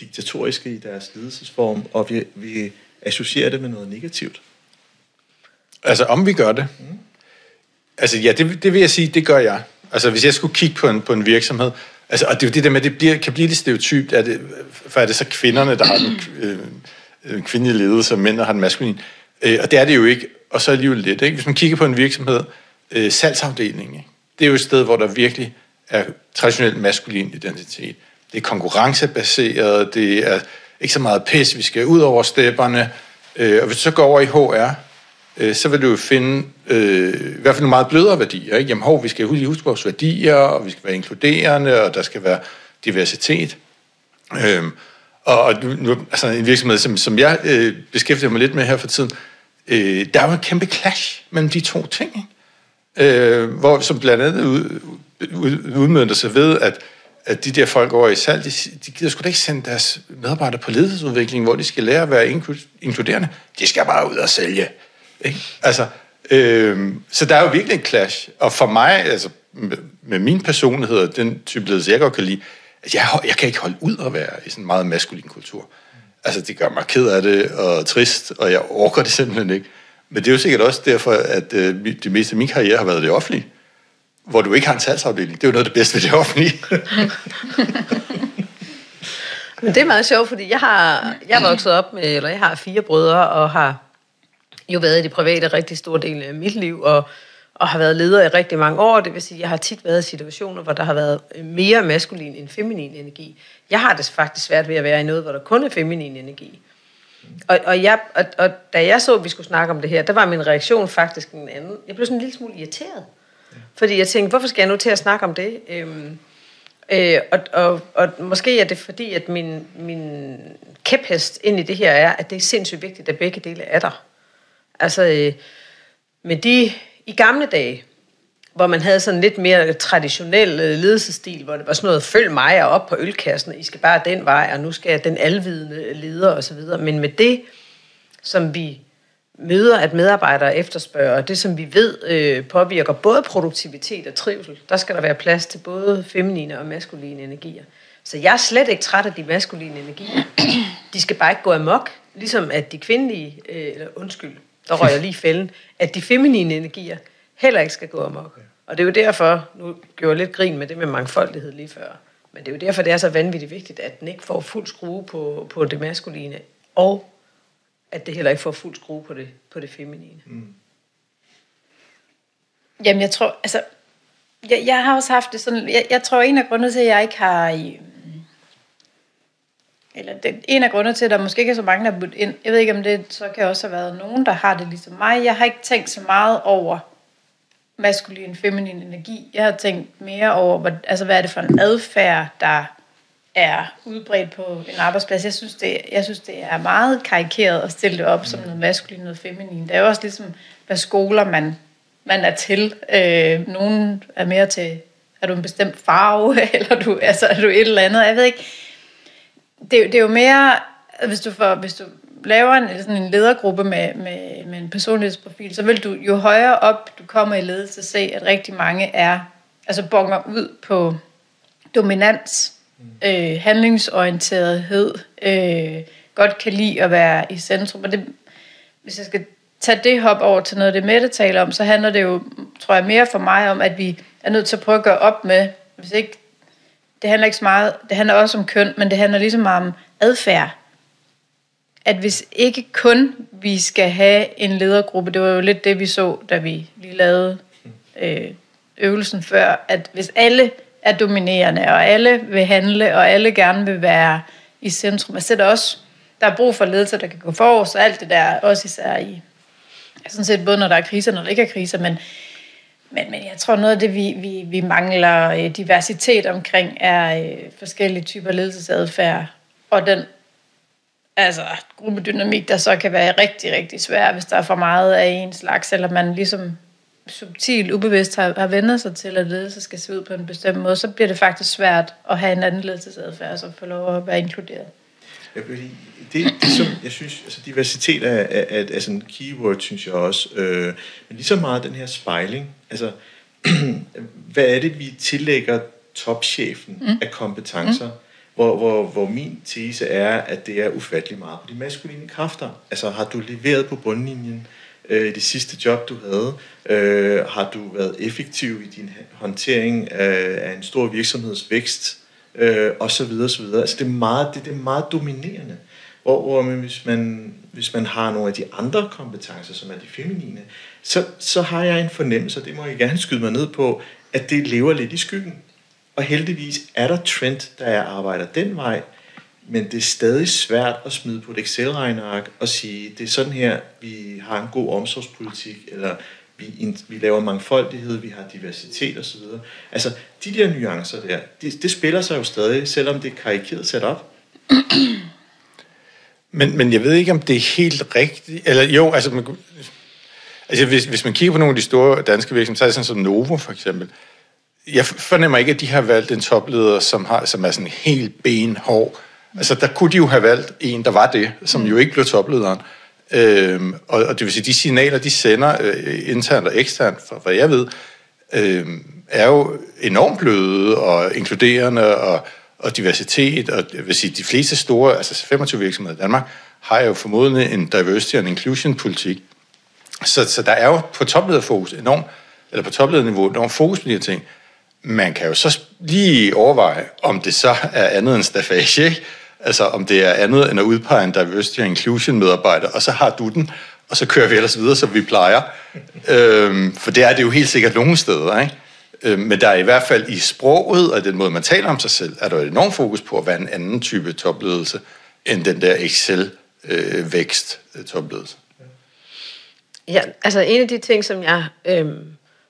diktatoriske i deres ledelsesform, og vi, vi associerer det med noget negativt. Altså, om vi gør det? Altså, ja, det, det vil jeg sige, det gør jeg. Altså, hvis jeg skulle kigge på en, på en virksomhed, Altså, og det er jo det der med, at det bliver, kan blive lidt stereotypt, at det, for er det så kvinderne, der har den øh, øh kvindelige ledelse, og mænd, der har den maskuline. Øh, og det er det jo ikke, og så alligevel lidt. Ikke? Hvis man kigger på en virksomhed, øh, salgsafdelingen, ikke? det er jo et sted, hvor der virkelig er traditionelt maskulin identitet. Det er konkurrencebaseret, det er ikke så meget pis, vi skal ud over stepperne. Øh, og hvis du så går over i HR, øh, så vil du jo finde øh, i hvert fald nogle meget blødere værdier. Ikke? Jamen hov, vi skal huske vores værdier, og vi skal være inkluderende, og der skal være diversitet. Øh, og og nu, altså en virksomhed, som, som jeg øh, beskæftiger mig lidt med her for tiden, øh, der er jo en kæmpe clash mellem de to ting, ikke? Øh, hvor, som blandt andet ud, ud, udmønter sig ved, at at de der folk over i salg, de, de gider sgu da ikke sende deres medarbejdere på ledelsesudvikling, hvor de skal lære at være inkluderende. De skal bare ud og sælge. Ikke? Altså, øh, så der er jo virkelig en clash. Og for mig, altså, med, med min personlighed og den type ledelse, jeg godt kan lide, at jeg, jeg kan ikke holde ud at være i sådan en meget maskulin kultur. Altså, det gør mig ked af det og trist, og jeg orker det simpelthen ikke. Men det er jo sikkert også derfor, at øh, det meste af min karriere har været det offentlige hvor du ikke har en salgsafdeling. Det er jo noget af det bedste ved det offentlige. Men det er meget sjovt, fordi jeg har jeg er vokset op med, eller jeg har fire brødre, og har jo været i det private rigtig stor del af mit liv, og, og har været leder i rigtig mange år. Det vil sige, jeg har tit været i situationer, hvor der har været øh, mere maskulin end feminin energi. Jeg har det faktisk svært ved at være i noget, hvor der kun er feminin energi. Og, og, jeg, og, og da jeg så, at vi skulle snakke om det her, der var min reaktion faktisk en anden. Jeg blev sådan en lille smule irriteret. Fordi jeg tænkte, hvorfor skal jeg nu til at snakke om det? Øhm, øh, og, og, og måske er det fordi, at min, min kæphest ind i det her er, at det er sindssygt vigtigt, at begge dele er der. Altså, øh, med de i gamle dage, hvor man havde sådan lidt mere traditionel øh, ledelsesstil, hvor det var sådan noget, følg mig og op på ølkassen, I skal bare den vej, og nu skal jeg den alvidende leder osv. Men med det, som vi møder, at medarbejdere efterspørger, det som vi ved øh, påvirker både produktivitet og trivsel, der skal der være plads til både feminine og maskuline energier. Så jeg er slet ikke træt af de maskuline energier. De skal bare ikke gå amok, ligesom at de kvindelige, øh, eller undskyld, der rører lige fælden, at de feminine energier heller ikke skal gå amok. Og det er jo derfor, nu gjorde jeg lidt grin med det med mangfoldighed lige før, men det er jo derfor, det er så vanvittigt vigtigt, at den ikke får fuld skrue på, på det maskuline, og at det heller ikke får fuld skrue på det, på det feminine. Mm. Jamen, jeg tror, altså, jeg, jeg har også haft det sådan, jeg, jeg tror, en af grundene til, at jeg ikke har, i, eller det, en af grundene til, at der måske ikke er så mange, der har budt ind, jeg ved ikke, om det så kan også have været nogen, der har det ligesom mig. Jeg har ikke tænkt så meget over maskulin, feminin energi. Jeg har tænkt mere over, hvad, altså, hvad er det for en adfærd, der er udbredt på en arbejdsplads. Jeg synes, det, jeg synes, det er meget karikeret at stille det op som noget maskulin, noget feminin. Det er jo også ligesom, hvad skoler man, man er til. Øh, nogen er mere til, er du en bestemt farve, eller du, altså, er du et eller andet. Jeg ved ikke. Det, det er jo mere, hvis du, får, hvis du laver en, sådan en ledergruppe med, med, med en personlighedsprofil, så vil du jo højere op du kommer i ledelse se, at rigtig mange er, altså bonger ud på dominans, øh, handlingsorienterethed, øh, godt kan lide at være i centrum. Og det, hvis jeg skal tage det hop over til noget, det Mette taler om, så handler det jo, tror jeg, mere for mig om, at vi er nødt til at prøve at gøre op med, hvis ikke, det handler ikke så meget, det handler også om køn, men det handler ligesom meget om adfærd. At hvis ikke kun vi skal have en ledergruppe, det var jo lidt det, vi så, da vi lige lavede øh, øvelsen før, at hvis alle er dominerende, og alle vil handle, og alle gerne vil være i centrum. Altså, der er også der er brug for ledelse, der kan gå forrest, og alt det der, også især i, sådan set både når der er kriser, når der ikke er kriser, men, men, men jeg tror noget af det, vi, vi, vi mangler øh, diversitet omkring, er øh, forskellige typer ledelsesadfærd, og den altså, gruppedynamik, der så kan være rigtig, rigtig svær, hvis der er for meget af en slags, eller man ligesom subtilt, ubevidst har, har vendt sig til, at ledelse skal se ud på en bestemt måde, så bliver det faktisk svært at have en anden ledelsesadfærd, som får lov at være inkluderet. Ja, fordi det, det som jeg synes, altså diversitet er, er, er, er sådan en keyword, synes jeg også, øh, men lige så meget den her spejling, altså hvad er det, vi tillægger topchefen mm. af kompetencer, mm. hvor, hvor, hvor min tese er, at det er ufattelig meget på de maskuline kræfter. Altså har du leveret på bundlinjen, øh, i det sidste job, du havde? Øh, har du været effektiv i din håndtering af, af en stor virksomhedsvækst? Øh, og så videre, så videre. Altså det er meget, det, det er meget dominerende. Hvor, hvor man, hvis, man, hvis man har nogle af de andre kompetencer, som er de feminine, så, så har jeg en fornemmelse, og det må jeg gerne skyde mig ned på, at det lever lidt i skyggen. Og heldigvis er der trend, der jeg arbejder den vej, men det er stadig svært at smide på et Excel-regneark og sige, det er sådan her, vi har en god omsorgspolitik, eller vi, vi laver mangfoldighed, vi har diversitet osv. Altså, de der nuancer der, det, det spiller sig jo stadig, selvom det er karikeret sat op. Men, men jeg ved ikke, om det er helt rigtigt. Eller jo, altså, man, altså hvis, hvis man kigger på nogle af de store danske virksomheder, så er det sådan som Novo for eksempel. Jeg fornemmer ikke, at de har valgt en topleder, som, har, som er sådan helt benhård. Altså, der kunne de jo have valgt en, der var det, som jo ikke blev toplederen. Øhm, og, og det vil sige, de signaler, de sender øh, internt og eksternt, for hvad jeg ved, øh, er jo enormt bløde og inkluderende og, og diversitet. Og jeg vil sige, de fleste store, altså 25 virksomheder i Danmark, har jo formodentlig en diversity and inclusion politik. Så, så der er jo på toplederfokus enormt, eller på toplederniveau enormt fokus på de her ting. Man kan jo så lige overveje, om det så er andet end staffage, ikke? Altså om det er andet end at udpege en diversity and inclusion medarbejder, og så har du den, og så kører vi ellers videre, som vi plejer. øhm, for det er det jo helt sikkert nogle steder, ikke? Øhm, men der er i hvert fald i sproget og den måde, man taler om sig selv, er der et enormt fokus på at være en anden type topledelse, end den der Excel-vækst-topledelse. Øh, ja, altså en af de ting, som jeg øhm,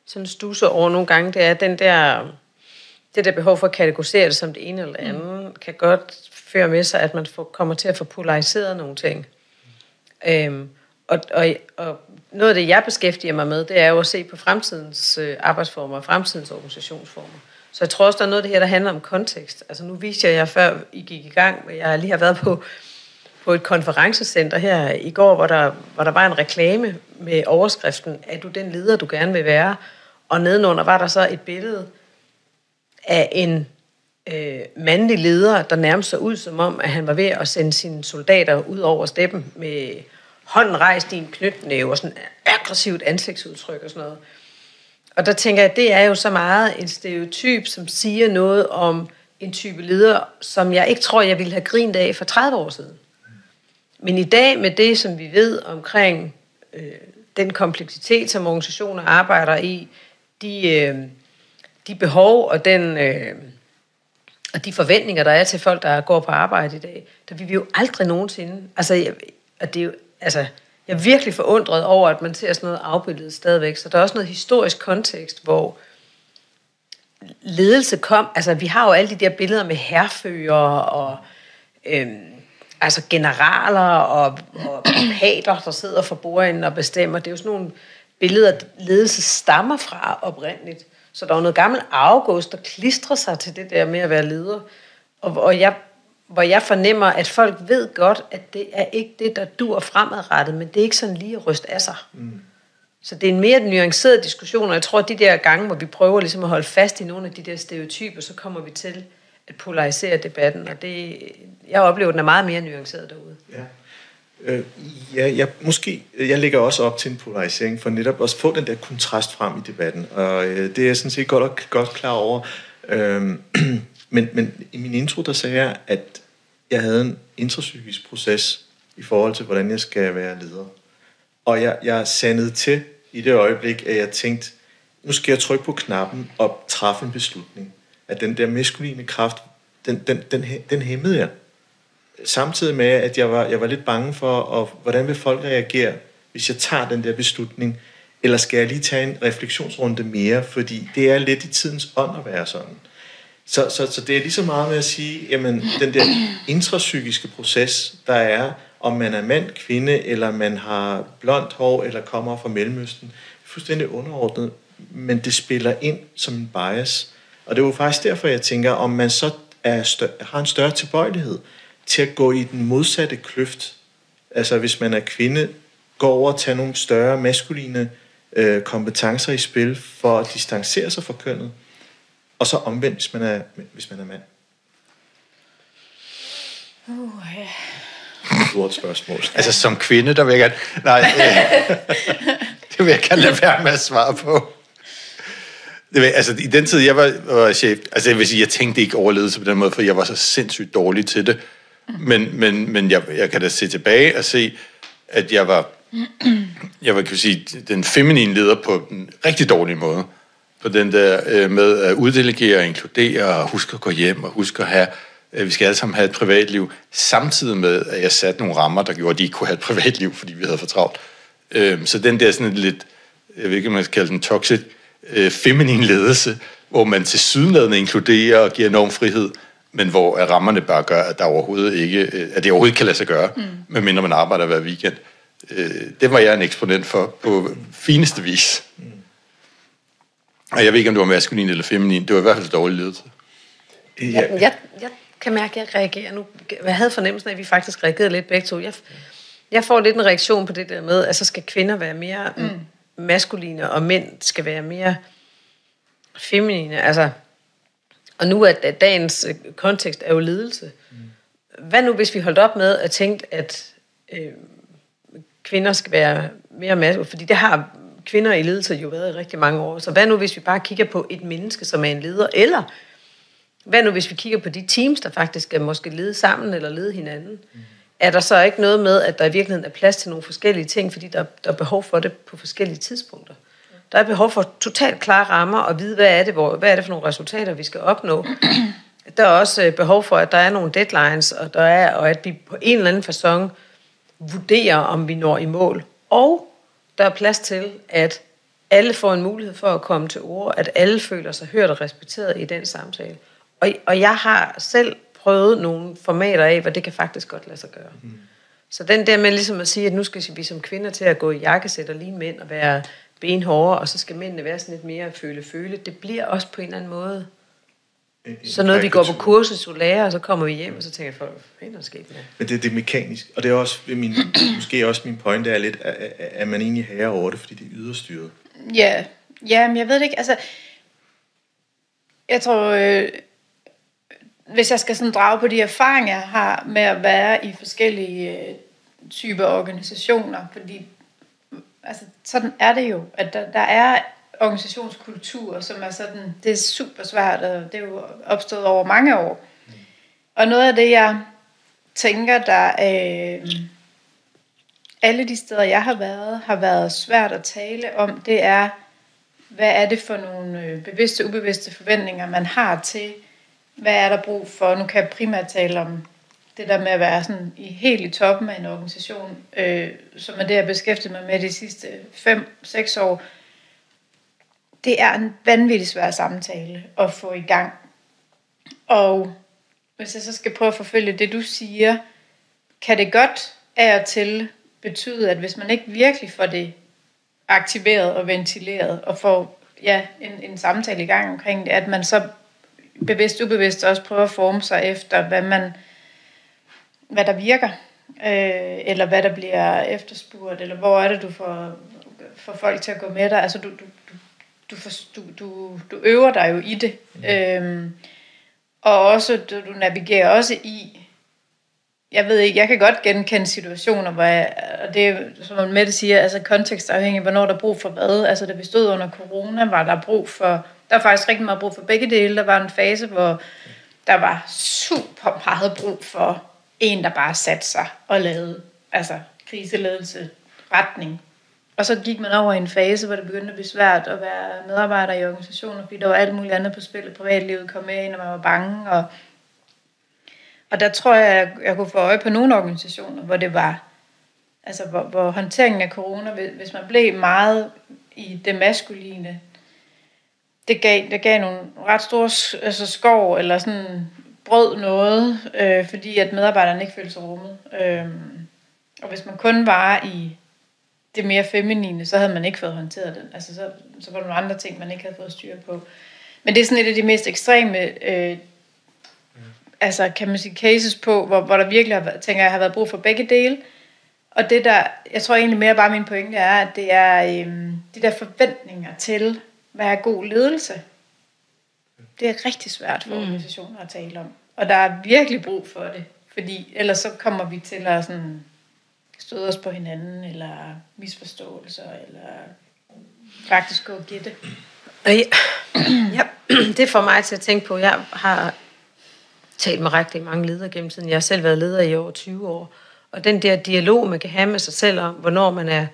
sådan stusser over nogle gange, det er den der, det der behov for at kategorisere det som det ene eller andet, mm. kan godt føre med sig, at man får, kommer til at få polariseret nogle ting. Øhm, og, og, og noget af det, jeg beskæftiger mig med, det er jo at se på fremtidens øh, arbejdsformer og fremtidens organisationsformer. Så jeg tror også, der er noget af det her, der handler om kontekst. Altså nu viste jeg jer før, I gik i gang, jeg lige har været på, på et konferencecenter her i går, hvor der, hvor der var en reklame med overskriften, er du den leder, du gerne vil være? Og nedenunder var der så et billede af en øh, mandlig leder, der nærmest så ud som om, at han var ved at sende sine soldater ud over steppen med hånden rejst i en knytnæve og sådan aggressivt ansigtsudtryk og sådan noget. Og der tænker jeg, at det er jo så meget en stereotyp, som siger noget om en type leder, som jeg ikke tror, jeg ville have grint af for 30 år siden. Men i dag med det, som vi ved omkring øh, den kompleksitet, som organisationer arbejder i, de, øh, de behov og den... Øh, og de forventninger, der er til folk, der går på arbejde i dag, der vil vi jo aldrig nogensinde... Altså, jeg, og det er jo, altså, jeg er virkelig forundret over, at man ser sådan noget afbildet stadigvæk. Så der er også noget historisk kontekst, hvor ledelse kom... Altså, vi har jo alle de der billeder med herfører og... Øhm, altså generaler og, og pater, der sidder for bordenden og bestemmer. Det er jo sådan nogle billeder, ledelse stammer fra oprindeligt. Så der var noget gammel afgås, der klistrer sig til det der med at være leder. Og, og jeg, hvor jeg fornemmer, at folk ved godt, at det er ikke det, der dur fremadrettet, men det er ikke sådan lige at ryste af sig. Mm. Så det er en mere nuanceret diskussion, og jeg tror, at de der gange, hvor vi prøver ligesom at holde fast i nogle af de der stereotyper, så kommer vi til at polarisere debatten, og det, jeg oplever, at den er meget mere nuanceret derude. Ja. Øh, ja, jeg, måske, øh, jeg lægger også op til en polarisering, for netop at få den der kontrast frem i debatten, og øh, det er jeg sådan set godt, og, godt klar over. Øh, men, men i min intro, der sagde jeg, at jeg havde en intrapsykisk proces i forhold til, hvordan jeg skal være leder. Og jeg, jeg sandede til i det øjeblik, at jeg tænkte, nu skal jeg trykke på knappen og træffe en beslutning. At den der maskuline kraft, den, den, den, den hæmmede jeg samtidig med, at jeg var, jeg var lidt bange for, og, hvordan vil folk reagere, hvis jeg tager den der beslutning, eller skal jeg lige tage en refleksionsrunde mere, fordi det er lidt i tidens ånd at være sådan. Så, så, så det er lige så meget med at sige, jamen den der intrapsykiske proces, der er, om man er mand, kvinde, eller man har blondt hår, eller kommer fra Mellemøsten, fuldstændig underordnet, men det spiller ind som en bias. Og det er jo faktisk derfor, jeg tænker, om man så er større, har en større tilbøjelighed til at gå i den modsatte kløft. Altså hvis man er kvinde, går over og tager nogle større maskuline øh, kompetencer i spil for at distancere sig fra kønnet. Og så omvendt, hvis man er, hvis man er mand. Uh, ja. stort spørgsmål. Altså som kvinde, der vil jeg gerne... Nej, øh, det vil jeg gerne lade være med at svare på. Det vil, altså i den tid, jeg var, var chef, altså jeg vil sige, jeg tænkte ikke over ledelse på den måde, for jeg var så sindssygt dårlig til det. Men, men, men jeg, jeg kan da se tilbage og se, at jeg var, jeg var, kan sige, den feminine leder på en rigtig dårlig måde. På den der øh, med at uddelegere og inkludere og huske at gå hjem og huske at have, øh, vi skal alle sammen have et privatliv, samtidig med, at jeg satte nogle rammer, der gjorde, at de ikke kunne have et privatliv, fordi vi havde for travlt. Øh, så den der sådan lidt, jeg ved ikke, man skal kalde den toxic, øh, feminin ledelse, hvor man til sydenladende inkluderer og giver enorm frihed, men hvor rammerne bare gør, at, der overhovedet ikke, øh, at det overhovedet ikke kan lade sig gøre, mm. medmindre man arbejder hver weekend. Øh, det var jeg en eksponent for på fineste vis. Mm. Og jeg ved ikke, om det var maskulin eller feminin. Det var i hvert fald dårlig ledelse. Ja. Jeg, jeg, jeg kan mærke, at jeg reagerer nu. Jeg havde fornemmelsen af, at vi faktisk reagerede lidt begge to. Jeg, jeg får lidt en reaktion på det der med, at så skal kvinder være mere mm. maskuline, og mænd skal være mere feminine. Altså, og nu er dagens øh, kontekst er jo ledelse. Mm. Hvad nu, hvis vi holdt op med at tænke, at øh, kvinder skal være mere maskuline? Fordi det har kvinder i ledelse jo været i rigtig mange år. Så hvad nu, hvis vi bare kigger på et menneske, som er en leder? Eller hvad nu, hvis vi kigger på de teams, der faktisk skal måske lede sammen eller lede hinanden? Mm. Er der så ikke noget med, at der i virkeligheden er plads til nogle forskellige ting, fordi der, der er behov for det på forskellige tidspunkter? Der er behov for totalt klare rammer og vide, hvad er det, hvor, hvad er det for nogle resultater, vi skal opnå. Der er også øh, behov for, at der er nogle deadlines, og, der er, og at vi på en eller anden façon vurderer, om vi når i mål. Og der er plads til, at alle får en mulighed for at komme til ord, at alle føler sig hørt og respekteret i den samtale. Og, og jeg har selv prøvet nogle formater af, hvad det kan faktisk godt lade sig gøre. Mm. Så den der med ligesom at sige, at nu skal vi som kvinder til at gå i jakkesæt og ligne mænd og være benhårdere, og så skal mændene være sådan lidt mere føle-føle. Det bliver også på en eller anden måde så noget, vi går på kursus og lærer, og så kommer vi hjem, og så tænker jeg, for hvad er der sket med? Men det, det er mekanisk, og det er også min, måske også min pointe er lidt, at, at man egentlig herre over det, fordi det er yderstyret. Ja, ja men jeg ved det ikke, altså, jeg tror, øh, hvis jeg skal sådan drage på de erfaringer, jeg har med at være i forskellige øh, typer organisationer, fordi altså, sådan er det jo, at der, der er organisationskultur, som er sådan, det er super svært, og det er jo opstået over mange år. Og noget af det, jeg tænker, der øh, alle de steder, jeg har været, har været svært at tale om, det er, hvad er det for nogle øh, bevidste og ubevidste forventninger, man har til, hvad er der brug for? Nu kan jeg primært tale om det der med at være sådan i, helt i toppen af en organisation, øh, som er det, jeg beskæftiget mig med de sidste 5-6 år. Det er en vanvittig svær samtale at få i gang. Og hvis jeg så skal prøve at forfølge det, du siger, kan det godt af og til betyde, at hvis man ikke virkelig får det aktiveret og ventileret, og får ja, en, en samtale i gang omkring det, at man så bevidst ubevidst også prøver at forme sig efter, hvad man hvad der virker, øh, eller hvad der bliver efterspurgt, eller hvor er det, du får, får folk til at gå med dig. Altså, du, du, du, du, du, du øver dig jo i det. Mm. Øhm, og også, du, du navigerer også i, jeg ved ikke, jeg kan godt genkende situationer, hvor jeg, og det er som man med det siger, altså kontekstafhængig, hvornår der er brug for hvad. Altså da vi stod under corona, var der brug for, der var faktisk rigtig meget brug for begge dele. Der var en fase, hvor der var super meget brug for en, der bare satte sig og lavede altså kriseledelse, retning. Og så gik man over i en fase, hvor det begyndte at blive svært at være medarbejder i organisationer, fordi der var alt muligt andet på spil, privatlivet kom med ind, og man var bange. Og, og der tror jeg, jeg, jeg kunne få øje på nogle organisationer, hvor det var, altså hvor, hvor håndteringen af corona, hvis man blev meget i det maskuline, det gav, det gav nogle ret store altså skov, eller sådan brød noget, øh, fordi at medarbejderne ikke følte sig rummet. Øh, og hvis man kun var i det mere feminine, så havde man ikke fået håndteret den. Altså, så, så var der nogle andre ting, man ikke havde fået styr på. Men det er sådan et af de mest ekstreme, øh, altså kan man sige, cases på, hvor, hvor der virkelig har, tænker jeg, har været brug for begge dele. Og det der, jeg tror egentlig mere bare min pointe er, at det er øh, de der forventninger til, hvad er god ledelse det er rigtig svært for mm. organisationer at tale om. Og der er virkelig brug for det. Fordi ellers så kommer vi til at sådan støde os på hinanden, eller misforståelser, eller faktisk gå og gætte. Ja, ja, det får mig til at tænke på, jeg har talt med rigtig mange ledere gennem tiden. Jeg har selv været leder i over 20 år. Og den der dialog, man kan have med sig selv om, hvornår man er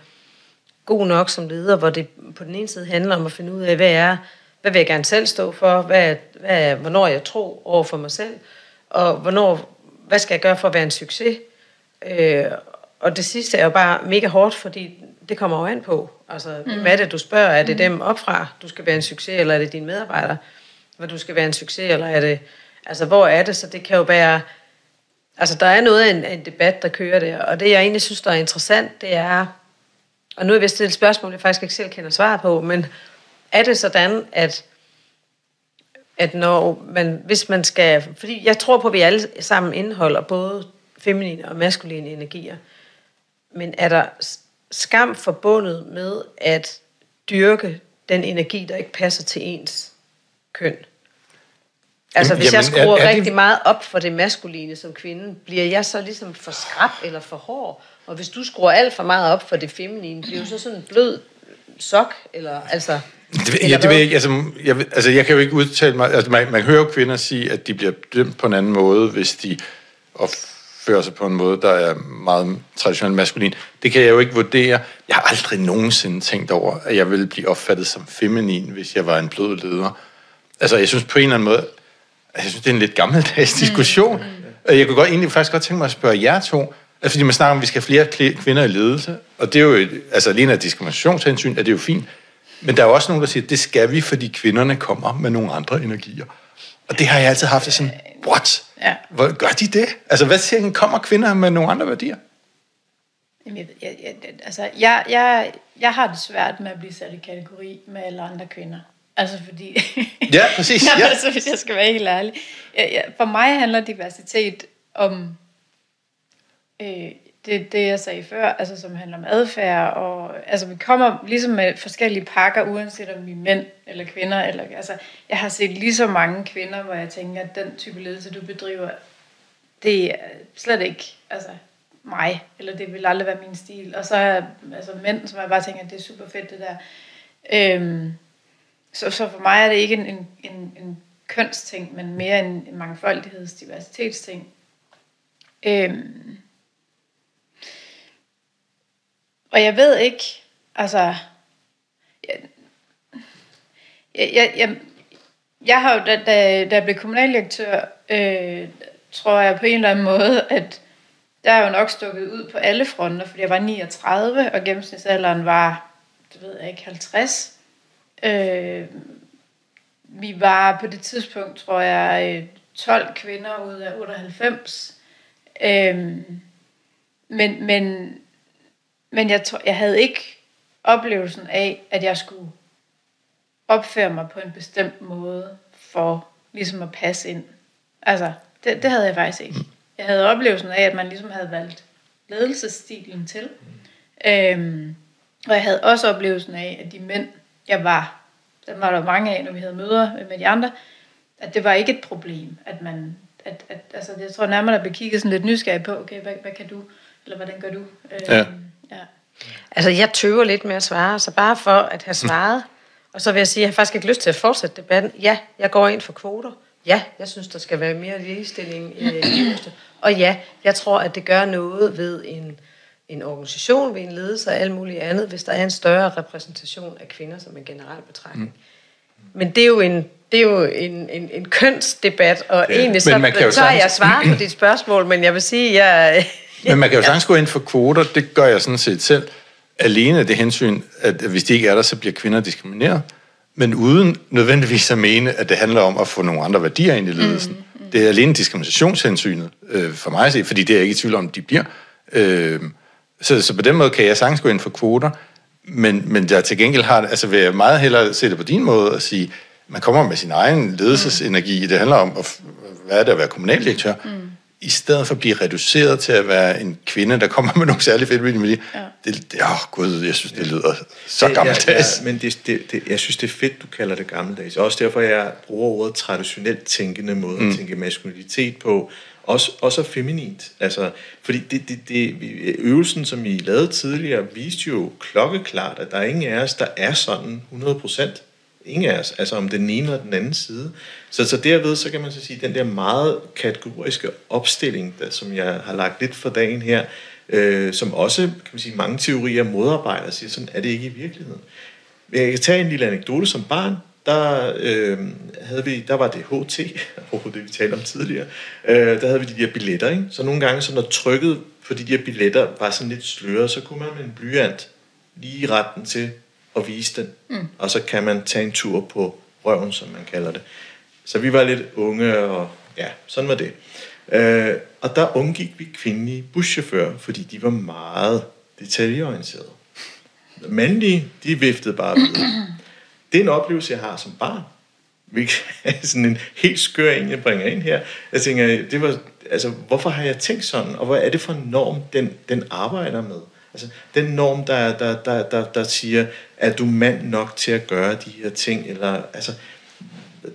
god nok som leder, hvor det på den ene side handler om at finde ud af, hvad er, hvad vil jeg gerne selv stå for, hvad, hvad, hvornår jeg tror over for mig selv, og hvornår, hvad skal jeg gøre for at være en succes. Øh, og det sidste er jo bare mega hårdt, fordi det kommer jo an på. Altså, mm. hvad er det, du spørger? Er det mm. dem opfra, du skal være en succes, eller er det dine medarbejdere, hvor du skal være en succes, eller er det... Altså, hvor er det? Så det kan jo være... Altså, der er noget af en, en debat, der kører der, og det, jeg egentlig synes, der er interessant, det er... Og nu er at stille et spørgsmål, jeg faktisk ikke selv kender svaret på, men er det sådan, at at når man, hvis man skal, fordi jeg tror på, at vi alle sammen indeholder både feminine og maskuline energier, men er der skam forbundet med at dyrke den energi, der ikke passer til ens køn? Altså hvis Jamen, jeg skruer er, er rigtig det... meget op for det maskuline som kvinde, bliver jeg så ligesom for skrab eller for hård? Og hvis du skruer alt for meget op for det feminine, bliver du så sådan en blød sok? Eller, altså, det, ja, det ved jeg ikke. Altså jeg, altså, jeg kan jo ikke udtale mig. Altså, man, man hører jo kvinder sige, at de bliver dømt på en anden måde, hvis de opfører sig på en måde, der er meget traditionelt maskulin. Det kan jeg jo ikke vurdere. Jeg har aldrig nogensinde tænkt over, at jeg ville blive opfattet som feminin, hvis jeg var en blød leder. Altså, jeg synes på en eller anden måde, jeg synes, det er en lidt gammeldags mm. diskussion. Mm. Mm. Jeg kunne godt, egentlig faktisk godt tænke mig at spørge jer to, altså, fordi man snakker om, at vi skal have flere kvinder i ledelse, og det er jo, altså alene af diskriminationshensyn, er det jo fint. Men der er også nogen, der siger, at det skal vi, fordi kvinderne kommer med nogle andre energier. Og det har jeg altid haft sådan, what? Ja. Hvor gør de det? Altså, hvad siger den? Kommer kvinder med nogle andre værdier? Jamen, jeg, jeg, jeg, altså, jeg, jeg, jeg har det svært med at blive sat i kategori med alle andre kvinder. Altså fordi... ja, præcis. ja. altså, hvis jeg skal være helt ærlig. Ja, ja, for mig handler diversitet om øh, det, det, jeg sagde før, altså som handler om adfærd, og altså vi kommer ligesom med forskellige pakker, uanset om vi er mænd eller kvinder, eller, altså jeg har set lige så mange kvinder, hvor jeg tænker, at den type ledelse, du bedriver, det er slet ikke, altså mig, eller det vil aldrig være min stil, og så er altså mænd, som jeg bare tænker, at det er super fedt det der. Øhm, så, så for mig er det ikke en, en, en, en kønsting, men mere en, en mangfoldigheds diversitetsting. Øhm, og jeg ved ikke, altså, jeg, jeg, jeg, jeg har jo, da, da, da jeg blev kommunaldirektør, øh, tror jeg på en eller anden måde, at der er jo nok stukket ud på alle fronter, fordi jeg var 39, og gennemsnitsalderen var, det ved jeg ikke, 50. Øh, vi var på det tidspunkt, tror jeg, øh, 12 kvinder ud af 98. Øh, men, men men jeg, tror, jeg havde ikke oplevelsen af, at jeg skulle opføre mig på en bestemt måde for ligesom at passe ind. Altså, det, det havde jeg faktisk ikke. Jeg havde oplevelsen af, at man ligesom havde valgt ledelsesstilen til. Øhm, og jeg havde også oplevelsen af, at de mænd, jeg var, der var der mange af, når vi havde møder med de andre, at det var ikke et problem, at man, at, at altså, jeg tror nærmere, der blev kigget sådan lidt nysgerrig på, okay, hvad, hvad kan du, eller hvordan gør du? Øhm, ja. Ja. Altså, jeg tøver lidt med at svare, så bare for at have svaret, og så vil jeg sige, at jeg har faktisk ikke lyst til at fortsætte debatten. Ja, jeg går ind for kvoter. Ja, jeg synes, der skal være mere ligestilling i det. Og ja, jeg tror, at det gør noget ved en, en organisation, ved en ledelse og alt muligt andet, hvis der er en større repræsentation af kvinder som en generel betragtning. Mm. Men det er jo en, det er jo en, en, en kønsdebat, og ja. egentlig så, så har jeg svaret på dit spørgsmål, men jeg vil sige, jeg, men man kan jo sagtens gå ind for kvoter, det gør jeg sådan set selv. Alene det hensyn, at hvis de ikke er der, så bliver kvinder diskrimineret. Men uden nødvendigvis at mene, at det handler om at få nogle andre værdier ind i ledelsen. Mm, mm. Det er alene diskriminationshensynet øh, for mig at se, fordi det er jeg ikke i tvivl om, de bliver. Øh, så, så på den måde kan jeg sagtens gå ind for kvoter, men, men jeg til gengæld har, altså vil jeg meget hellere se det på din måde og sige, man kommer med sin egen ledelsesenergi. Det handler om, at, hvad er det at være kommunaldirektør? Mm i stedet for at blive reduceret til at være en kvinde, der kommer med nogle særlige fedt ja. det, det, åh gud, jeg synes, det lyder så det, gammeldags. Ja, ja, men det, det, det, jeg synes, det er fedt, du kalder det gammeldags. Også derfor, jeg bruger ordet traditionelt tænkende måde mm. at tænke maskulinitet på, Også, også feminint. Altså, fordi det, det, det, øvelsen, som I lavede tidligere, viste jo klokkeklart, at der er ingen af os, der er sådan 100 procent. Ingen af os, altså om den ene eller den anden side. Så, så derved, så kan man så sige, den der meget kategoriske opstilling, der, som jeg har lagt lidt for dagen her, øh, som også, kan man sige, mange teorier modarbejder, siger, sådan er det ikke i virkeligheden. Jeg kan tage en lille anekdote som barn, der, øh, havde vi, der var det HT, det vi talte om tidligere, øh, der havde vi de der billetter, ikke? så nogle gange, så når trykket på de der billetter var sådan lidt sløret, så kunne man med en blyant lige retten til at vise den, mm. og så kan man tage en tur på røven, som man kalder det. Så vi var lidt unge, og ja, sådan var det. Øh, og der undgik vi kvindelige buschauffører, fordi de var meget detaljeorienterede. Mandlige, de viftede bare videre. Det er en oplevelse, jeg har som barn. sådan en helt skør en, jeg bringer ind her. Jeg tænker, det var, altså, hvorfor har jeg tænkt sådan, og hvad er det for en norm, den, den arbejder med? Altså, den norm, der, der, der, der, der siger, er du mand nok til at gøre de her ting? Eller, altså,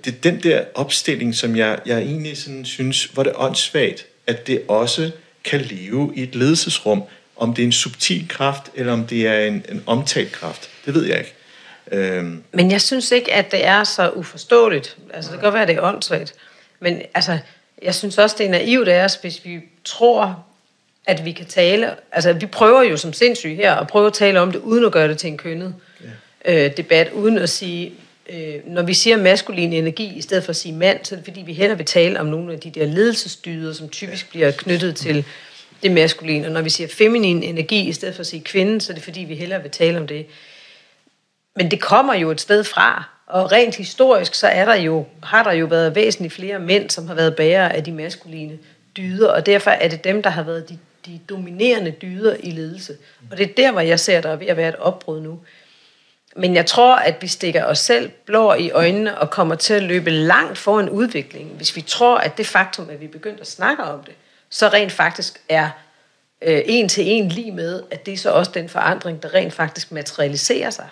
det er den der opstilling, som jeg, jeg egentlig sådan synes, hvor det er åndssvagt, at det også kan leve i et ledelsesrum, om det er en subtil kraft, eller om det er en, en omtalt kraft. Det ved jeg ikke. Øhm. Men jeg synes ikke, at det er så uforståeligt. Altså, det kan godt være, at det er åndssvagt. Men altså, jeg synes også, det er naivt af os, hvis vi tror, at vi kan tale... Altså, vi prøver jo som sindssyge her at prøve at tale om det, uden at gøre det til en kønnet ja. øh, debat, uden at sige... Øh, når vi siger maskulin energi, i stedet for at sige mand, så er det fordi, vi hellere vil tale om nogle af de der ledelsesdyder, som typisk bliver knyttet til det maskuline. Og når vi siger feminin energi, i stedet for at sige kvinde, så er det fordi, vi hellere vil tale om det. Men det kommer jo et sted fra, og rent historisk, så er der jo, har der jo været væsentligt flere mænd, som har været bærere af de maskuline dyder, og derfor er det dem, der har været de, de dominerende dyder i ledelse. Og det er der, hvor jeg ser, der er ved at være et opbrud nu. Men jeg tror, at vi stikker os selv blå i øjnene og kommer til at løbe langt foran udviklingen, hvis vi tror, at det faktum, at vi begynder at snakke om det, så rent faktisk er øh, en til en lige med, at det er så også den forandring, der rent faktisk materialiserer sig.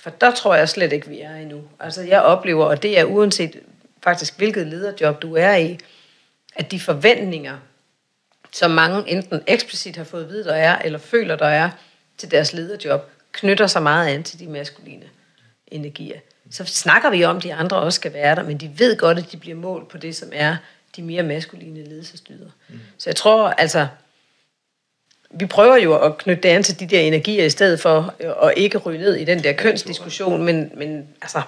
For der tror jeg slet ikke, vi er endnu. Altså jeg oplever, og det er uanset faktisk hvilket lederjob du er i, at de forventninger, som mange enten eksplicit har fået at vide, der er, eller føler, der er til deres lederjob, knytter sig meget an til de maskuline energier. Så snakker vi om, at de andre også skal være der, men de ved godt, at de bliver målt på det, som er de mere maskuline ledelsesdyder. Mm. Så jeg tror, altså, vi prøver jo at knytte det an til de der energier, i stedet for at ikke ryge ned i den der kønsdiskussion, men, men altså,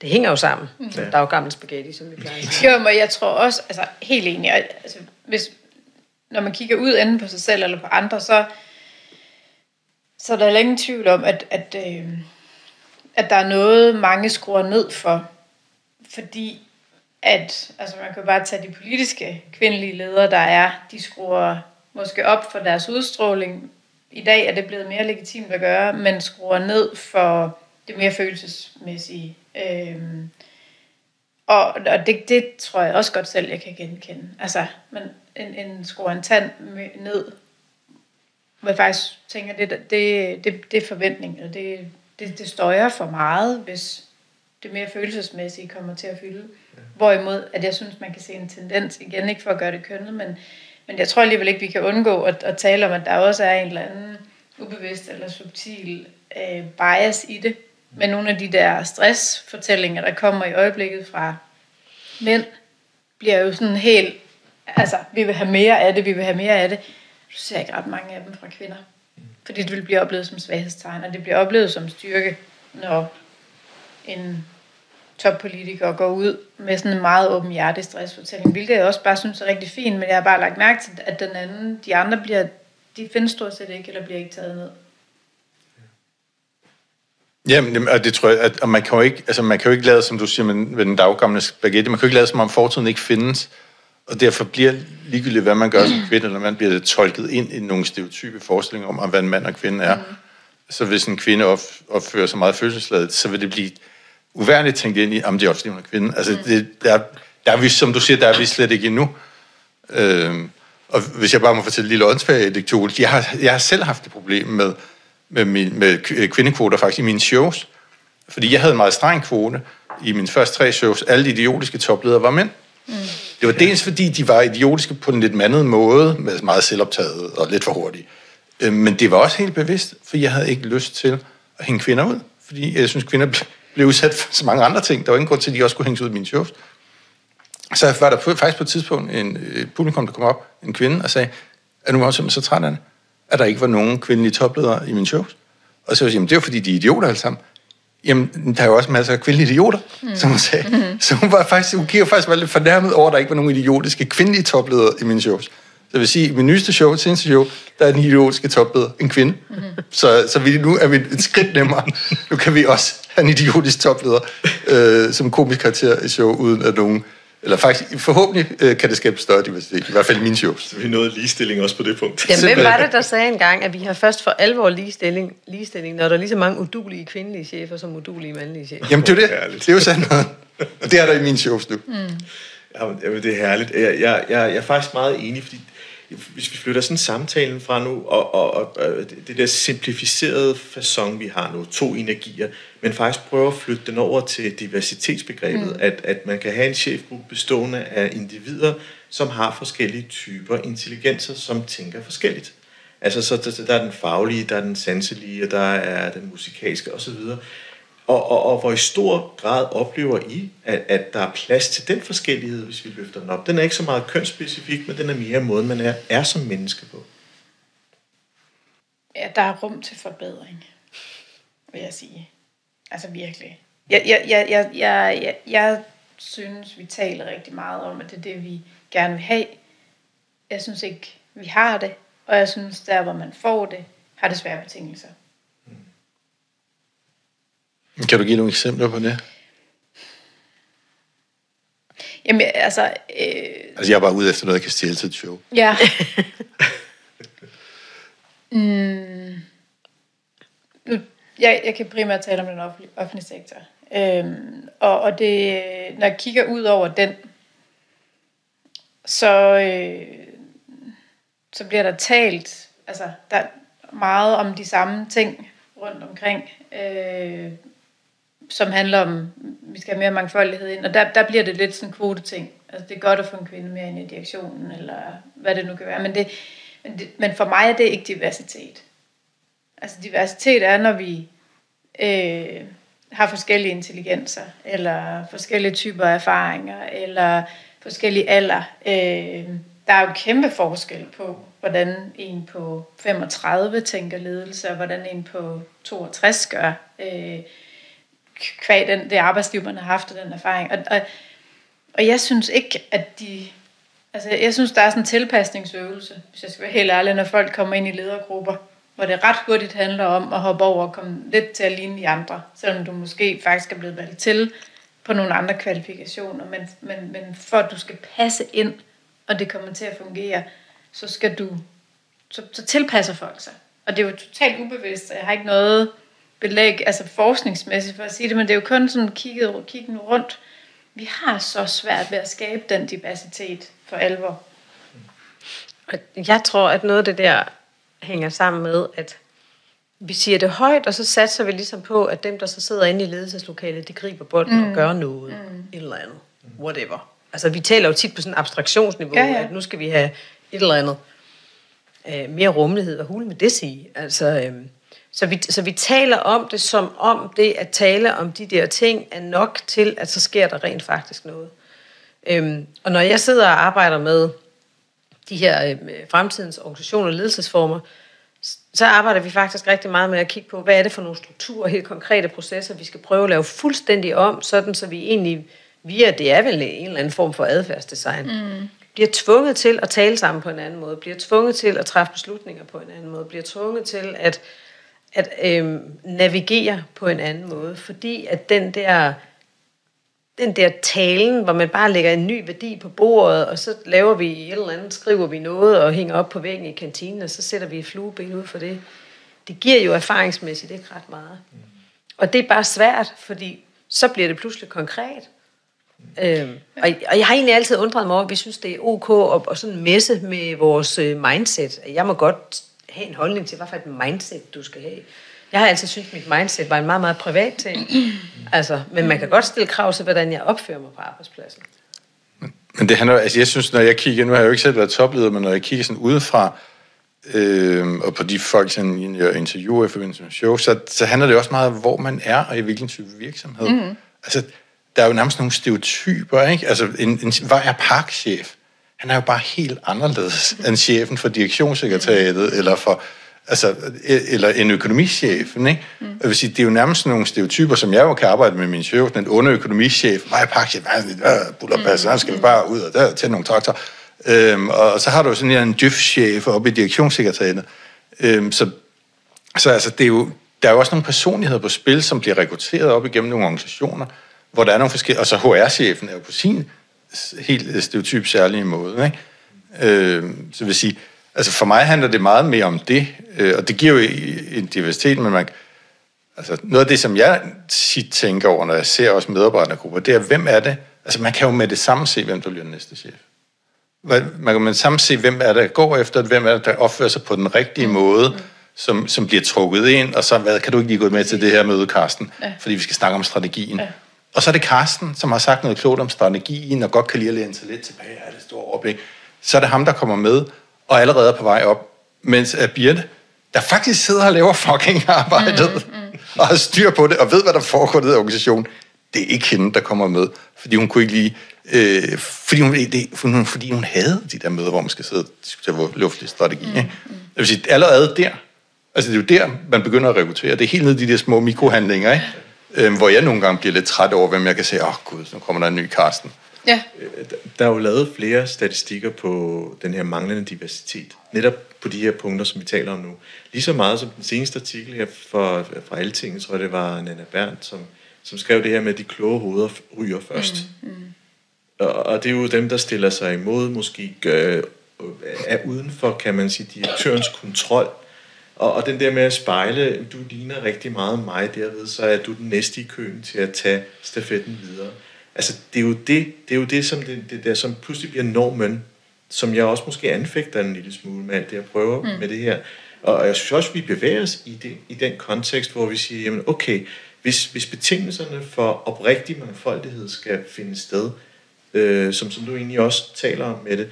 det hænger jo sammen. Mm. Der er jo gammel spaghetti, som vi plejer at Jo, men jeg tror også, altså helt enig, altså, hvis, når man kigger ud enten på sig selv eller på andre, så, så er der ingen tvivl om, at, at, øh, at der er noget, mange skruer ned for. Fordi at, altså man kan bare tage de politiske kvindelige ledere, der er, de skruer måske op for deres udstråling. I dag er det blevet mere legitimt at gøre, men skruer ned for det mere følelsesmæssige. Øh, og og det, det tror jeg også godt selv, jeg kan genkende. Altså, men en, en skruer en tand ned, hvor jeg faktisk tænker, det, det, det, det er forventning, og det, det, det støjer for meget, hvis det mere følelsesmæssige kommer til at fylde. Ja. Hvorimod, at jeg synes, man kan se en tendens, igen ikke for at gøre det kønnet, men men jeg tror alligevel ikke, vi kan undgå at, at tale om, at der også er en eller anden ubevidst eller subtil øh, bias i det. Men nogle af de der stressfortællinger, der kommer i øjeblikket fra mænd, bliver jo sådan helt, altså, vi vil have mere af det, vi vil have mere af det. Du ser ikke ret mange af dem fra kvinder. Fordi det vil blive oplevet som svaghedstegn, og det bliver oplevet som styrke, når en toppolitiker går ud med sådan en meget åben hjertestressfortælling, hvilket jeg også bare synes er rigtig fint, men jeg har bare lagt mærke til, at den anden, de andre bliver, de findes stort set ikke, eller bliver ikke taget ned. Jamen, og det tror jeg, at man kan jo ikke, altså man kan jo ikke lade, som du siger med, med den daggamle spaghetti, man kan jo ikke lade, som om fortiden ikke findes, og derfor bliver ligegyldigt, hvad man gør som kvinde, eller man bliver tolket ind i nogle stereotype forestillinger om, hvad en mand og kvinde er. Mm. Så hvis en kvinde opfører sig meget følelsesladet, så vil det blive uværligt tænkt ind i, om det er også hun er kvinde. Altså, det, der, der er vi, som du siger, der er vi slet ikke endnu. Øhm, og hvis jeg bare må fortælle en lille åndsfag jeg har, jeg har selv haft et problem med, med, min, med kvindekvoter faktisk i mine shows. Fordi jeg havde en meget streng kvote i mine første tre shows. Alle de idiotiske topledere var mænd. Mm. Det var dels fordi, de var idiotiske på en lidt mandet måde, med meget selvoptaget og lidt for hurtigt. Øh, men det var også helt bevidst, for jeg havde ikke lyst til at hænge kvinder ud. Fordi jeg synes, kvinder blev udsat for så mange andre ting. Der var ingen grund til, at de også skulle hænges ud i min shows. Så var der faktisk på et tidspunkt en øh, publikum, der kom op, en kvinde, og sagde, er du også så træt af det, at der ikke var nogen kvindelige topledere i min shows? Og så var jeg, det var fordi, de er idioter alle sammen. Jamen, der er jo også masser af kvindelige idioter, mm. som hun sagde. Mm. Så hun, var faktisk, hun kigger faktisk var lidt fornærmet over, at der ikke var nogen idiotiske kvindelige topledere i mine shows. Så vil sige, at i min nyeste show, seneste show, der er den idiotiske topleder en kvinde. Mm. Så, så vi, nu er vi et skridt nemmere. nu kan vi også have en idiotisk topleder øh, som komisk karakter i show, uden at nogen eller faktisk, forhåbentlig øh, kan det skabe større diversitet, i hvert fald i mine shows. Så vi nåede ligestilling også på det punkt. Jamen, hvem var det, der sagde engang, at vi har først for alvor ligestilling, ligestilling når der er lige så mange udulige kvindelige chefer, som udulige mandlige chefer? Jamen, det er det. Det er jo sandt noget. Og det er der i mine shows nu. Mm. Jamen, det er herligt. Jeg, jeg, jeg, jeg er faktisk meget enig, fordi hvis vi flytter sådan samtalen fra nu, og, og, og det der simplificerede façon, vi har nu, to energier, men faktisk prøver at flytte den over til diversitetsbegrebet, mm. at, at man kan have en chefgruppe bestående af individer, som har forskellige typer intelligenser, som tænker forskelligt. Altså, så der, der er den faglige, der er den sanselige, der er den musikalske osv. Og, og, og hvor i stor grad oplever I, at, at der er plads til den forskellighed, hvis vi løfter den op. Den er ikke så meget kønsspecifik, men den er mere måden, man er, er som menneske på. Ja, der er rum til forbedring, vil jeg sige. Altså virkelig. Jeg, jeg, jeg, jeg, jeg, jeg, jeg synes, vi taler rigtig meget om, at det er det, vi gerne vil have. Jeg synes ikke, vi har det. Og jeg synes, der hvor man får det, har det svære betingelser. Kan du give nogle eksempler på det? Jamen, altså... Øh... Altså, jeg er bare ude efter noget, jeg kan stjæle til et show. Ja. mm. Jeg, jeg kan primært tale om den offentlige, offentlige sektor. Øhm, og, og det, når jeg kigger ud over den, så, øh, så bliver der talt altså, der er meget om de samme ting rundt omkring. Øh, som handler om, vi skal have mere mangfoldighed ind, og der, der bliver det lidt sådan en kvoteting. Altså det er godt at få en kvinde mere ind i direktionen, eller hvad det nu kan være, men, det, men, det, men for mig er det ikke diversitet. Altså diversitet er, når vi øh, har forskellige intelligenser, eller forskellige typer af erfaringer, eller forskellige alder. Øh, der er jo kæmpe forskel på, hvordan en på 35 tænker ledelse, og hvordan en på 62 gør. Øh, kvæg den, det arbejdsliv, man har haft og den erfaring. Og, og, og jeg synes ikke, at de... Altså, jeg synes, der er sådan en tilpasningsøvelse, hvis jeg skal være helt ærlig, når folk kommer ind i ledergrupper, hvor det ret hurtigt handler om at hoppe over og komme lidt til at ligne de andre, selvom du måske faktisk er blevet valgt til på nogle andre kvalifikationer. Men, men, men for at du skal passe ind, og det kommer til at fungere, så skal du, så, så tilpasser folk sig. Og det er jo totalt ubevidst, og jeg har ikke noget belæg, altså forskningsmæssigt for at sige det, men det er jo kun sådan kigget, kigget rundt. Vi har så svært ved at skabe den diversitet for alvor. Jeg tror, at noget af det der hænger sammen med, at vi siger det højt, og så satser vi ligesom på, at dem, der så sidder inde i ledelseslokalet, de griber bolden mm. og gør noget. Mm. Et eller andet. Whatever. Altså, vi taler jo tit på sådan en abstraktionsniveau, ja, ja. at nu skal vi have et eller andet øh, mere rummelighed. og hul med det sige? Altså, øh, så vi, så vi taler om det som om det at tale om de der ting er nok til, at så sker der rent faktisk noget. Øhm, og når jeg sidder og arbejder med de her øh, fremtidens organisationer og ledelsesformer, så arbejder vi faktisk rigtig meget med at kigge på, hvad er det for nogle strukturer, helt konkrete processer, vi skal prøve at lave fuldstændig om, sådan så vi egentlig via, det er vel en eller anden form for adfærdsdesign, mm. bliver tvunget til at tale sammen på en anden måde, bliver tvunget til at træffe beslutninger på en anden måde, bliver tvunget til at at øh, navigere på en anden måde, fordi at den der den der talen, hvor man bare lægger en ny værdi på bordet, og så laver vi et eller andet, skriver vi noget og hænger op på væggen i kantinen, og så sætter vi et flueben ud for det. Det giver jo erfaringsmæssigt ikke ret meget. Og det er bare svært, fordi så bliver det pludselig konkret. Øhm, og, og jeg har egentlig altid undret mig over, at vi synes, det er ok at, at sådan messe med vores øh, mindset. Jeg må godt have en holdning til, hvad for et mindset du skal have. Jeg har altid syntes, at mit mindset var en meget, meget privat ting. Altså, men man kan godt stille krav til, hvordan jeg opfører mig på arbejdspladsen. Men det handler, altså jeg synes, når jeg kigger, nu har jeg jo ikke selv været topleder, men når jeg kigger sådan udefra, øh, og på de folk, som jeg interviewer i forbindelse med show, så, så handler det også meget om, hvor man er, og i hvilken type virksomhed. Mm. Altså, der er jo nærmest nogle stereotyper, ikke? Altså, en, en, hvad er parkchef? Han er jo bare helt anderledes end chefen for direktionssekretariatet, eller for altså, eller en økonomichef. Ikke? Mm. Jeg vil sige, det er jo nærmest nogle stereotyper, som jeg jo kan arbejde med min chef, den onde økonomichef, mig parkchef, bullerpass, han skal bare ud og der, til nogle traktor. Øhm, og så har du sådan en djøf-chef oppe i direktionssekretariatet. Øhm, så, så altså, det er jo, der er jo også nogle personligheder på spil, som bliver rekrutteret op igennem nogle organisationer, hvor der er nogle forskellige, og så HR-chefen er jo på sin helt stereotyp særlige måde. Ikke? Øhm, så vil sige, altså for mig handler det meget mere om det, øh, og det giver jo en diversitet, men man, altså noget af det, som jeg tit tænker over, når jeg ser også medarbejdergrupper, det er, hvem er det? Altså man kan jo med det samme se, hvem der bliver næste chef. Man kan med det samme se, hvem er det, der går efter, hvem er det, der opfører sig på den rigtige måde, som, som bliver trukket ind, og så, hvad, kan du ikke lige gå med til det her møde, Karsten? Ja. Fordi vi skal snakke om strategien. Ja. Og så er det Karsten, som har sagt noget klogt om strategien, og godt kan lide at læne sig lidt tilbage af det store overblik. Så er det ham, der kommer med, og allerede er på vej op. Mens at Birte, der faktisk sidder og laver fucking arbejdet, mm, mm. og har styr på det, og ved, hvad der foregår i den organisation, det er ikke hende, der kommer med, fordi hun kunne ikke lige... Øh, fordi, hun, det, fordi hun havde de der møder, hvor man skal sidde og diskutere luftlig strategi. Mm, mm. Jeg vil sige, allerede der, altså det er jo der, man begynder at rekruttere. Det er helt ned i de der små mikrohandlinger, ikke? Øh, hvor jeg nogle gange bliver lidt træt over, hvem jeg kan sige, åh oh, gud, så kommer der en ny Karsten. Ja. Øh, der er jo lavet flere statistikker på den her manglende diversitet. Netop på de her punkter, som vi taler om nu. Lige så meget som den seneste artikel her fra, fra Altinget, tror jeg det var Nana Berndt, som, som skrev det her med, at de kloge hoveder ryger først. Mm, mm. Og, og det er jo dem, der stiller sig imod, måske gør, er uden for, kan man sige, direktørens kontrol. Og, og den der med at spejle, du ligner rigtig meget mig derved, så er du den næste i køen til at tage stafetten videre. Altså, det er jo det, det, er jo det som, det, det der, som pludselig bliver normen, som jeg også måske anfægter en lille smule med alt det, jeg prøver mm. med det her. Og jeg synes også, vi bevæger os i, det, i den kontekst, hvor vi siger, jamen okay, hvis, hvis betingelserne for oprigtig mangfoldighed skal finde sted, øh, som, som du egentlig også taler om med det,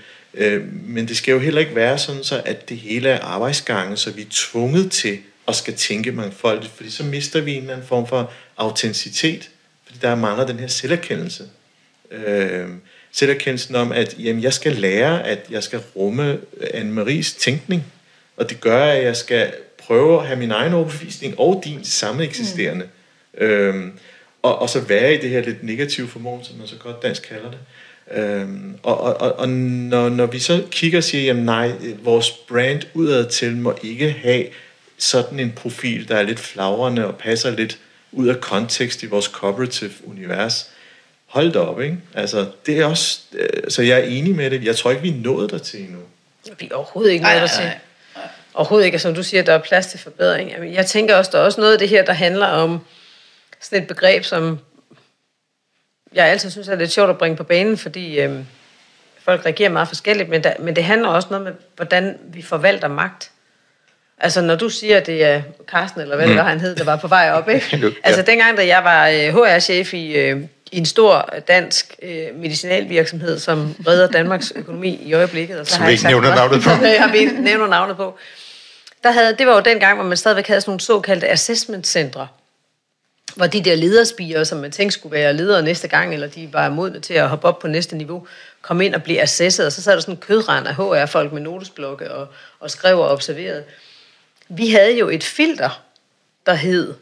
men det skal jo heller ikke være sådan, så at det hele er arbejdsgange, så vi er tvunget til at skal tænke mangfoldigt, fordi så mister vi en eller anden form for autenticitet fordi der mangler den her selverkendelse. Øh, selverkendelsen om, at jamen, jeg skal lære, at jeg skal rumme Anne-Maries tænkning, og det gør, at jeg skal prøve at have min egen overbevisning og din samme eksisterende. Mm. Øhm, og, og så være i det her lidt negative formål, som man så godt dansk kalder det. Øhm, og og, og, når, når vi så kigger og siger, jamen nej, vores brand udad til må ikke have sådan en profil, der er lidt flagrende og passer lidt ud af kontekst i vores cooperative univers. Hold da op, ikke? Altså, det er også... Øh, så jeg er enig med det. Jeg tror ikke, vi er nået der til endnu. Vi er overhovedet ikke nået der til. Overhovedet ikke. Som du siger, der er plads til forbedring. Jeg tænker også, der er også noget af det her, der handler om sådan et begreb, som jeg altid synes er lidt sjovt at bringe på banen, fordi øhm, folk reagerer meget forskelligt, men, der, men det handler også noget med, hvordan vi forvalter magt. Altså, når du siger, at det er Carsten, eller hvad det mm. var, han hed, der var på vej op, ikke? Altså, dengang, da jeg var HR-chef øh, i, øh, i en stor dansk øh, medicinalvirksomhed, som redder Danmarks økonomi i øjeblikket. Og så har vi ikke nævner navnet på. har vi nævner navnet på. Der havde, det var jo den gang, hvor man stadigvæk havde sådan nogle såkaldte assessment-centre, hvor de der lederspiger, som man tænkte skulle være ledere næste gang, eller de var modne til at hoppe op på næste niveau, kom ind og blev assesset, og så sad der sådan en kødrand af HR-folk med notesblokke og, og skrev og observerede vi havde jo et filter, der hed,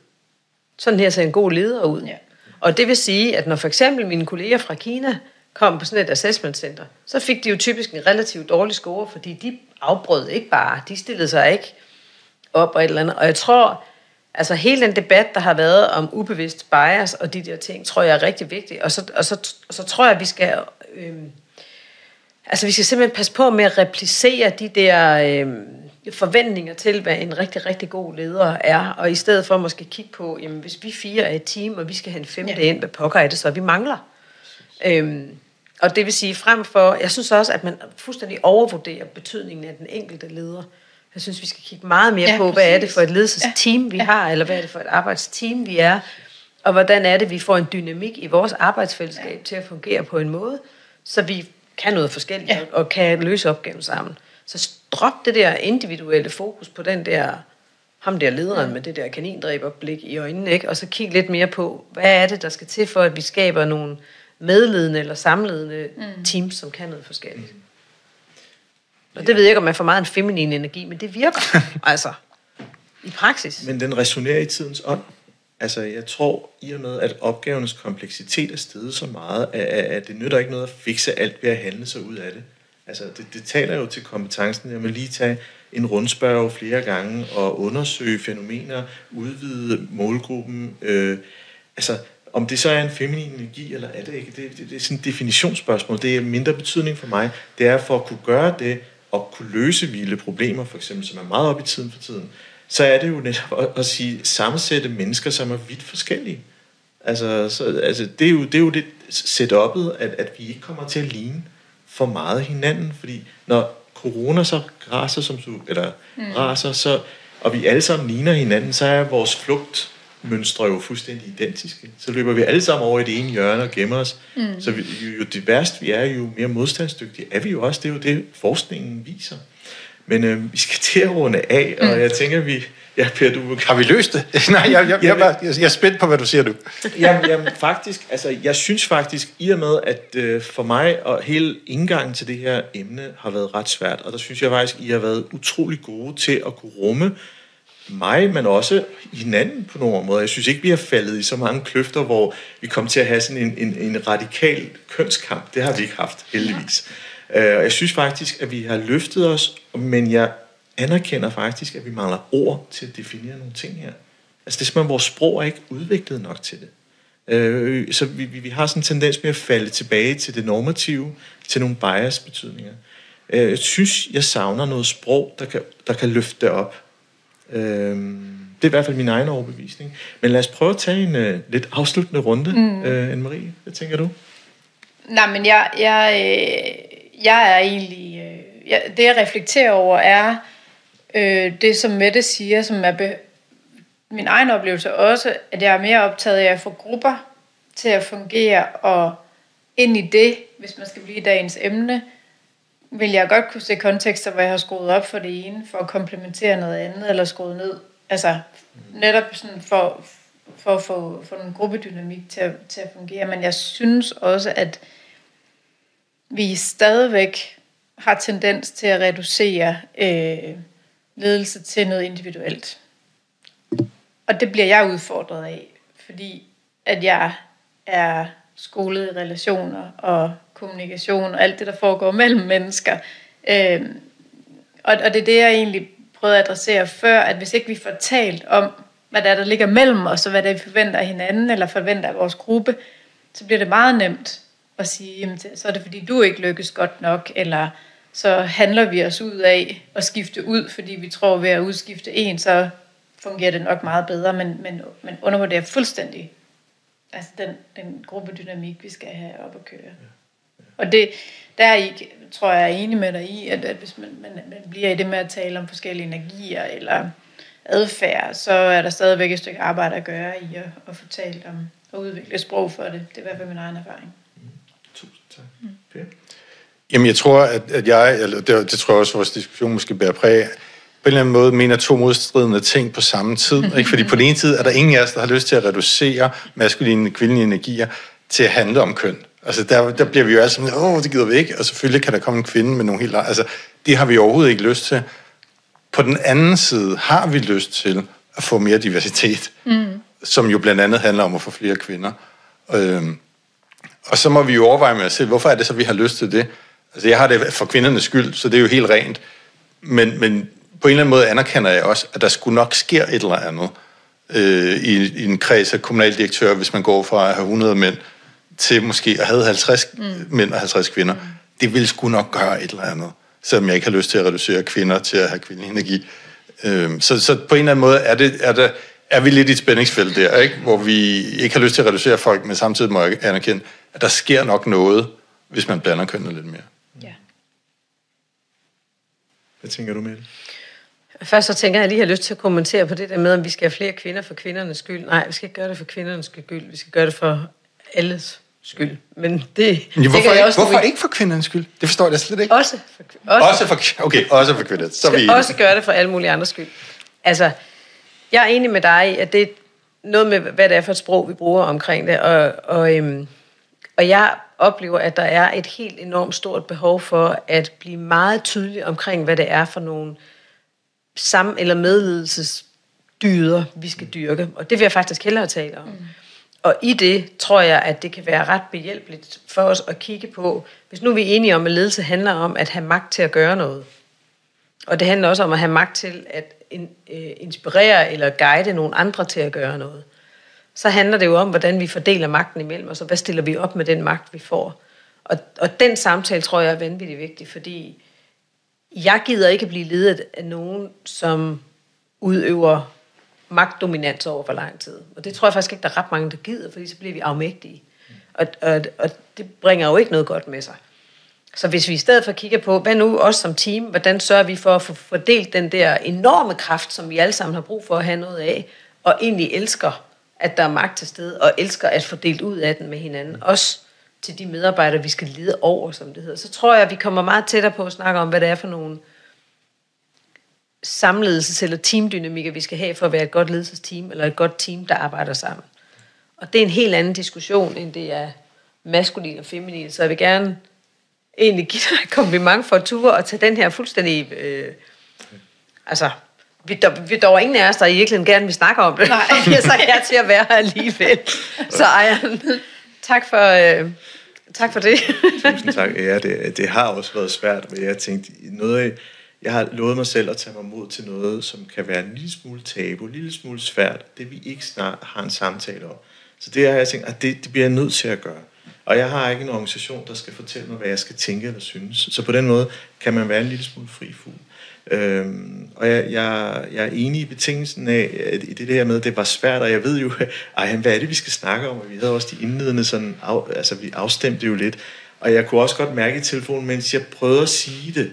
sådan her ser en god leder ud. Ja. Og det vil sige, at når for eksempel mine kolleger fra Kina kom på sådan et assessment center, så fik de jo typisk en relativt dårlig score, fordi de afbrød ikke bare, de stillede sig ikke op og et eller andet. Og jeg tror, altså hele den debat, der har været om ubevidst bias og de der ting, tror jeg er rigtig vigtig. Og så, og så, så tror jeg, at vi skal... Øh, altså vi skal simpelthen passe på med at replicere de der... Øh, forventninger til, hvad en rigtig, rigtig god leder er, og i stedet for måske kigge på, jamen, hvis vi fire er et team, og vi skal have en femte ja. ind, hvad pokker er det så, vi mangler? Øhm, og det vil sige, frem for, jeg synes også, at man fuldstændig overvurderer betydningen af den enkelte leder. Jeg synes, vi skal kigge meget mere ja, på, præcis. hvad er det for et ledelsesteam, vi ja. har, eller hvad er det for et arbejdsteam, vi er, og hvordan er det, vi får en dynamik i vores arbejdsfællesskab ja. til at fungere på en måde, så vi kan noget forskelligt, ja. og kan løse opgaven sammen. Så drop det der individuelle fokus på den der, ham der lederen ja. med det der kanindræberblik i øjnene, ikke? og så kig lidt mere på, hvad er det, der skal til for, at vi skaber nogle medledende eller samledende mm. teams, som kan noget forskelligt. Mm. Og det ved jeg ikke, om man får meget en feminin energi, men det virker, altså, i praksis. Men den resonerer i tidens ånd. Altså, jeg tror, i og med, at opgavernes kompleksitet er steget så meget, at det nytter ikke noget at fikse alt ved at handle sig ud af det. Altså, det, det taler jo til kompetencen. Jeg vil lige tage en rundspørg flere gange og undersøge fænomener, udvide målgruppen. Øh, altså, om det så er en feminin energi, eller er det ikke, det, det, det er sådan et definitionsspørgsmål. Det er mindre betydning for mig. Det er for at kunne gøre det, og kunne løse vilde problemer, for eksempel, som er meget op i tiden for tiden, så er det jo netop at, at sige, sammensætte mennesker, som er vidt forskellige. Altså, så, altså det, er jo, det er jo det setup'et, at, at vi ikke kommer til at ligne for meget hinanden, fordi når corona så raser, som du, eller mm. raser, så, og vi alle sammen ligner hinanden, så er vores flugtmønstre jo fuldstændig identiske. Så løber vi alle sammen over i det ene hjørne og gemmer os. Mm. Så vi, jo, jo det værste vi er, jo mere modstandsdygtige er vi jo også. Det er jo det, forskningen viser. Men øh, vi skal til at runde af, og mm. jeg tænker, vi... Ja, Per, du... Har vi løst det? Nej, jeg, jeg, jeg, jeg, jeg er spændt på, hvad du siger, du. jamen, jamen, faktisk, altså, jeg synes faktisk, i og med, at øh, for mig og hele indgangen til det her emne har været ret svært, og der synes jeg faktisk, I har været utrolig gode til at kunne rumme mig, men også hinanden på nogle måder. Jeg synes ikke, vi har faldet i så mange kløfter, hvor vi kommer til at have sådan en, en, en radikal kønskamp. Det har vi ikke haft, heldigvis. Øh, og jeg synes faktisk, at vi har løftet os, men jeg anerkender faktisk, at vi mangler ord til at definere nogle ting her. Altså det er simpelthen, vores sprog er ikke udviklet nok til det. Øh, så vi, vi har sådan en tendens med at falde tilbage til det normative, til nogle bias-betydninger. Øh, jeg synes, jeg savner noget sprog, der kan, der kan løfte det op. Det er i hvert fald min egen overbevisning. Men lad os prøve at tage en uh, lidt afsluttende runde, mm. uh, Anne-Marie. Hvad tænker du? Nej, men jeg, jeg, jeg er egentlig... Øh, jeg, det, jeg reflekterer over, er øh, det, som Mette siger, som er be, min egen oplevelse også, at jeg er mere optaget af at få grupper til at fungere, og ind i det, hvis man skal blive dagens emne, vil jeg godt kunne se kontekster, hvor jeg har skruet op for det ene, for at komplementere noget andet, eller skruet ned. Altså netop sådan for, for at få, for en gruppedynamik til at, til at fungere. Men jeg synes også, at vi stadigvæk har tendens til at reducere øh, ledelse til noget individuelt. Og det bliver jeg udfordret af, fordi at jeg er skolet i relationer og kommunikation og alt det, der foregår mellem mennesker. Øh, og, og det er det, jeg egentlig prøvede at adressere før, at hvis ikke vi får talt om, hvad der er, der ligger mellem os, og hvad det er, vi forventer af hinanden, eller forventer af vores gruppe, så bliver det meget nemt at sige, jamen, så er det fordi du ikke lykkes godt nok, eller så handler vi os ud af at skifte ud, fordi vi tror ved at udskifte en, så fungerer det nok meget bedre, men, men, men undervurderer fuldstændig altså den, den gruppedynamik, vi skal have op at køre. Ja. Og det, der er I, tror jeg, er enig med dig i, at, at hvis man, man, man bliver i det med at tale om forskellige energier eller adfærd, så er der stadigvæk et stykke arbejde at gøre i at, at få talt om og udvikle sprog for det. Det er i hvert fald min egen erfaring. Tak. Mm. Okay. Jamen, jeg tror, at, at jeg, eller det, det tror jeg også, at vores diskussion måske bærer præg på en eller anden måde mener to modstridende ting på samme tid. Ikke? Fordi på den ene side er der ingen af os, der har lyst til at reducere maskuline og kvindelige energier til at handle om køn. Altså der, der bliver vi jo alle sammen, åh, det gider vi ikke, og selvfølgelig kan der komme en kvinde med nogle helt... Altså, det har vi overhovedet ikke lyst til. På den anden side har vi lyst til at få mere diversitet, mm. som jo blandt andet handler om at få flere kvinder. Øhm, og så må vi jo overveje med os selv, hvorfor er det så, vi har lyst til det? Altså, jeg har det for kvindernes skyld, så det er jo helt rent. Men, men på en eller anden måde anerkender jeg også, at der skulle nok ske et eller andet øh, i, i en kreds af kommunaldirektører, hvis man går fra at have 100 mænd til måske at have 50 mm. mænd og 50 kvinder. Mm. Det vil sgu nok gøre et eller andet, selvom jeg ikke har lyst til at reducere kvinder til at have kvindelig energi. Øh, så, så på en eller anden måde er, det, er, det, er vi lidt i et spændingsfelt der, ikke? hvor vi ikke har lyst til at reducere folk, men samtidig må jeg anerkende, at der sker nok noget, hvis man blander kønnene lidt mere. Ja. Hvad tænker du med det? Først så tænker jeg, at jeg lige har lyst til at kommentere på det der med, om vi skal have flere kvinder for kvindernes skyld. Nej, vi skal ikke gøre det for kvindernes skyld. Vi skal gøre det for alles skyld. Men det, det hvorfor, jeg ikke, også hvorfor ikke for kvindernes skyld? Det forstår jeg slet ikke. Også for, også, Også for, okay, også for kvinder. Så vi også gøre det for alle mulige andres skyld. Altså, jeg er enig med dig i, at det er noget med, hvad det er for et sprog, vi bruger omkring det. Og, og, øhm, og jeg oplever, at der er et helt enormt stort behov for at blive meget tydelig omkring, hvad det er for nogle sam- eller medledelsesdyder, vi skal dyrke. Og det vil jeg faktisk hellere tale om. Mm. Og i det tror jeg, at det kan være ret behjælpeligt for os at kigge på, hvis nu vi er enige om, at ledelse handler om at have magt til at gøre noget. Og det handler også om at have magt til at øh, inspirere eller guide nogle andre til at gøre noget. Så handler det jo om, hvordan vi fordeler magten imellem os, og hvad stiller vi op med den magt, vi får. Og, og den samtale tror jeg er vanvittigt vigtig, fordi jeg gider ikke blive ledet af nogen, som udøver magtdominans over for lang tid. Og det tror jeg faktisk ikke, der er ret mange, der gider, fordi så bliver vi afmægtige. Og, og, og det bringer jo ikke noget godt med sig. Så hvis vi i stedet for kigger på, hvad nu os som team, hvordan sørger vi for at få fordelt den der enorme kraft, som vi alle sammen har brug for at have noget af, og egentlig elsker, at der er magt til stede, og elsker at få delt ud af den med hinanden, også til de medarbejdere, vi skal lede over, som det hedder. Så tror jeg, at vi kommer meget tættere på at snakke om, hvad det er for nogle samledelses- eller teamdynamikker, vi skal have for at være et godt ledelsesteam, eller et godt team, der arbejder sammen. Og det er en helt anden diskussion, end det er maskulin og feminin. Så jeg vil gerne egentlig give dig et kompliment for at ture og tage den her fuldstændig... Øh, altså, vi, der, vi, der var ingen af os, der i virkeligheden gerne vil snakke om det. Nej. Er så her til at være her alligevel. Så Ejern, tak for, øh, tak for det. Tusind tak. Ja, det, det har også været svært, men jeg tænkte, noget af, jeg har lovet mig selv at tage mig mod til noget, som kan være en lille smule tabu, en lille smule svært, det vi ikke snart har en samtale om. Så det har jeg tænkt, at det, det bliver jeg nødt til at gøre. Og jeg har ikke en organisation, der skal fortælle mig, hvad jeg skal tænke eller synes. Så på den måde kan man være en lille smule fri fugl. Øhm, og jeg, jeg, jeg er enig i betingelsen af, at i det der med, at det var svært, og jeg ved jo, ej, hvad er det, vi skal snakke om? Og vi havde også de indledende sådan, af, altså vi afstemte jo lidt. Og jeg kunne også godt mærke i telefonen, mens jeg prøvede at sige det,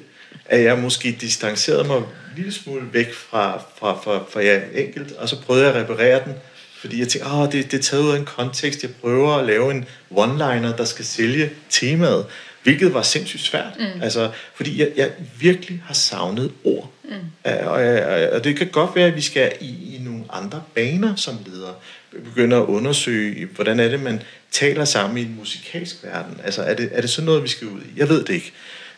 at jeg måske distancerede mig en lille smule væk fra, fra, fra, fra jer enkelt, og så prøvede jeg at reparere den, fordi jeg tænkte, åh, det, det er taget ud af en kontekst, jeg prøver at lave en one-liner, der skal sælge temaet, hvilket var sindssygt svært, mm. altså, fordi jeg, jeg virkelig har savnet ord. Mm. Og, og, og det kan godt være, at vi skal i, i nogle andre baner som ledere, begynde at undersøge, hvordan er det, man taler sammen i en musikalsk verden. Altså, er det, er det sådan noget, vi skal ud i? Jeg ved det ikke.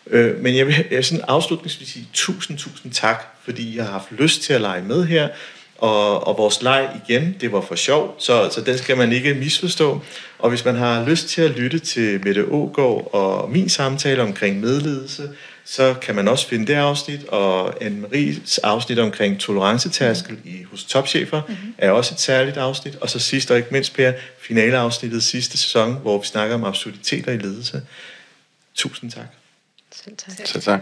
Øh, men jeg vil, jeg vil sådan afslutningsvis sige tusind, tusind tak, fordi jeg har haft lyst til at lege med her. Og, og vores leg igen, det var for sjov, så, så den skal man ikke misforstå. Og hvis man har lyst til at lytte til Mette Ågaard og min samtale omkring medledelse, så kan man også finde det afsnit, og Anne-Maries afsnit omkring tolerancetærskel i, hos topchefer mm-hmm. er også et særligt afsnit. Og så sidst og ikke mindst, Per, finaleafsnittet sidste sæson, hvor vi snakker om absurditeter i ledelse. Tusind tak. Selv tak. Så tak.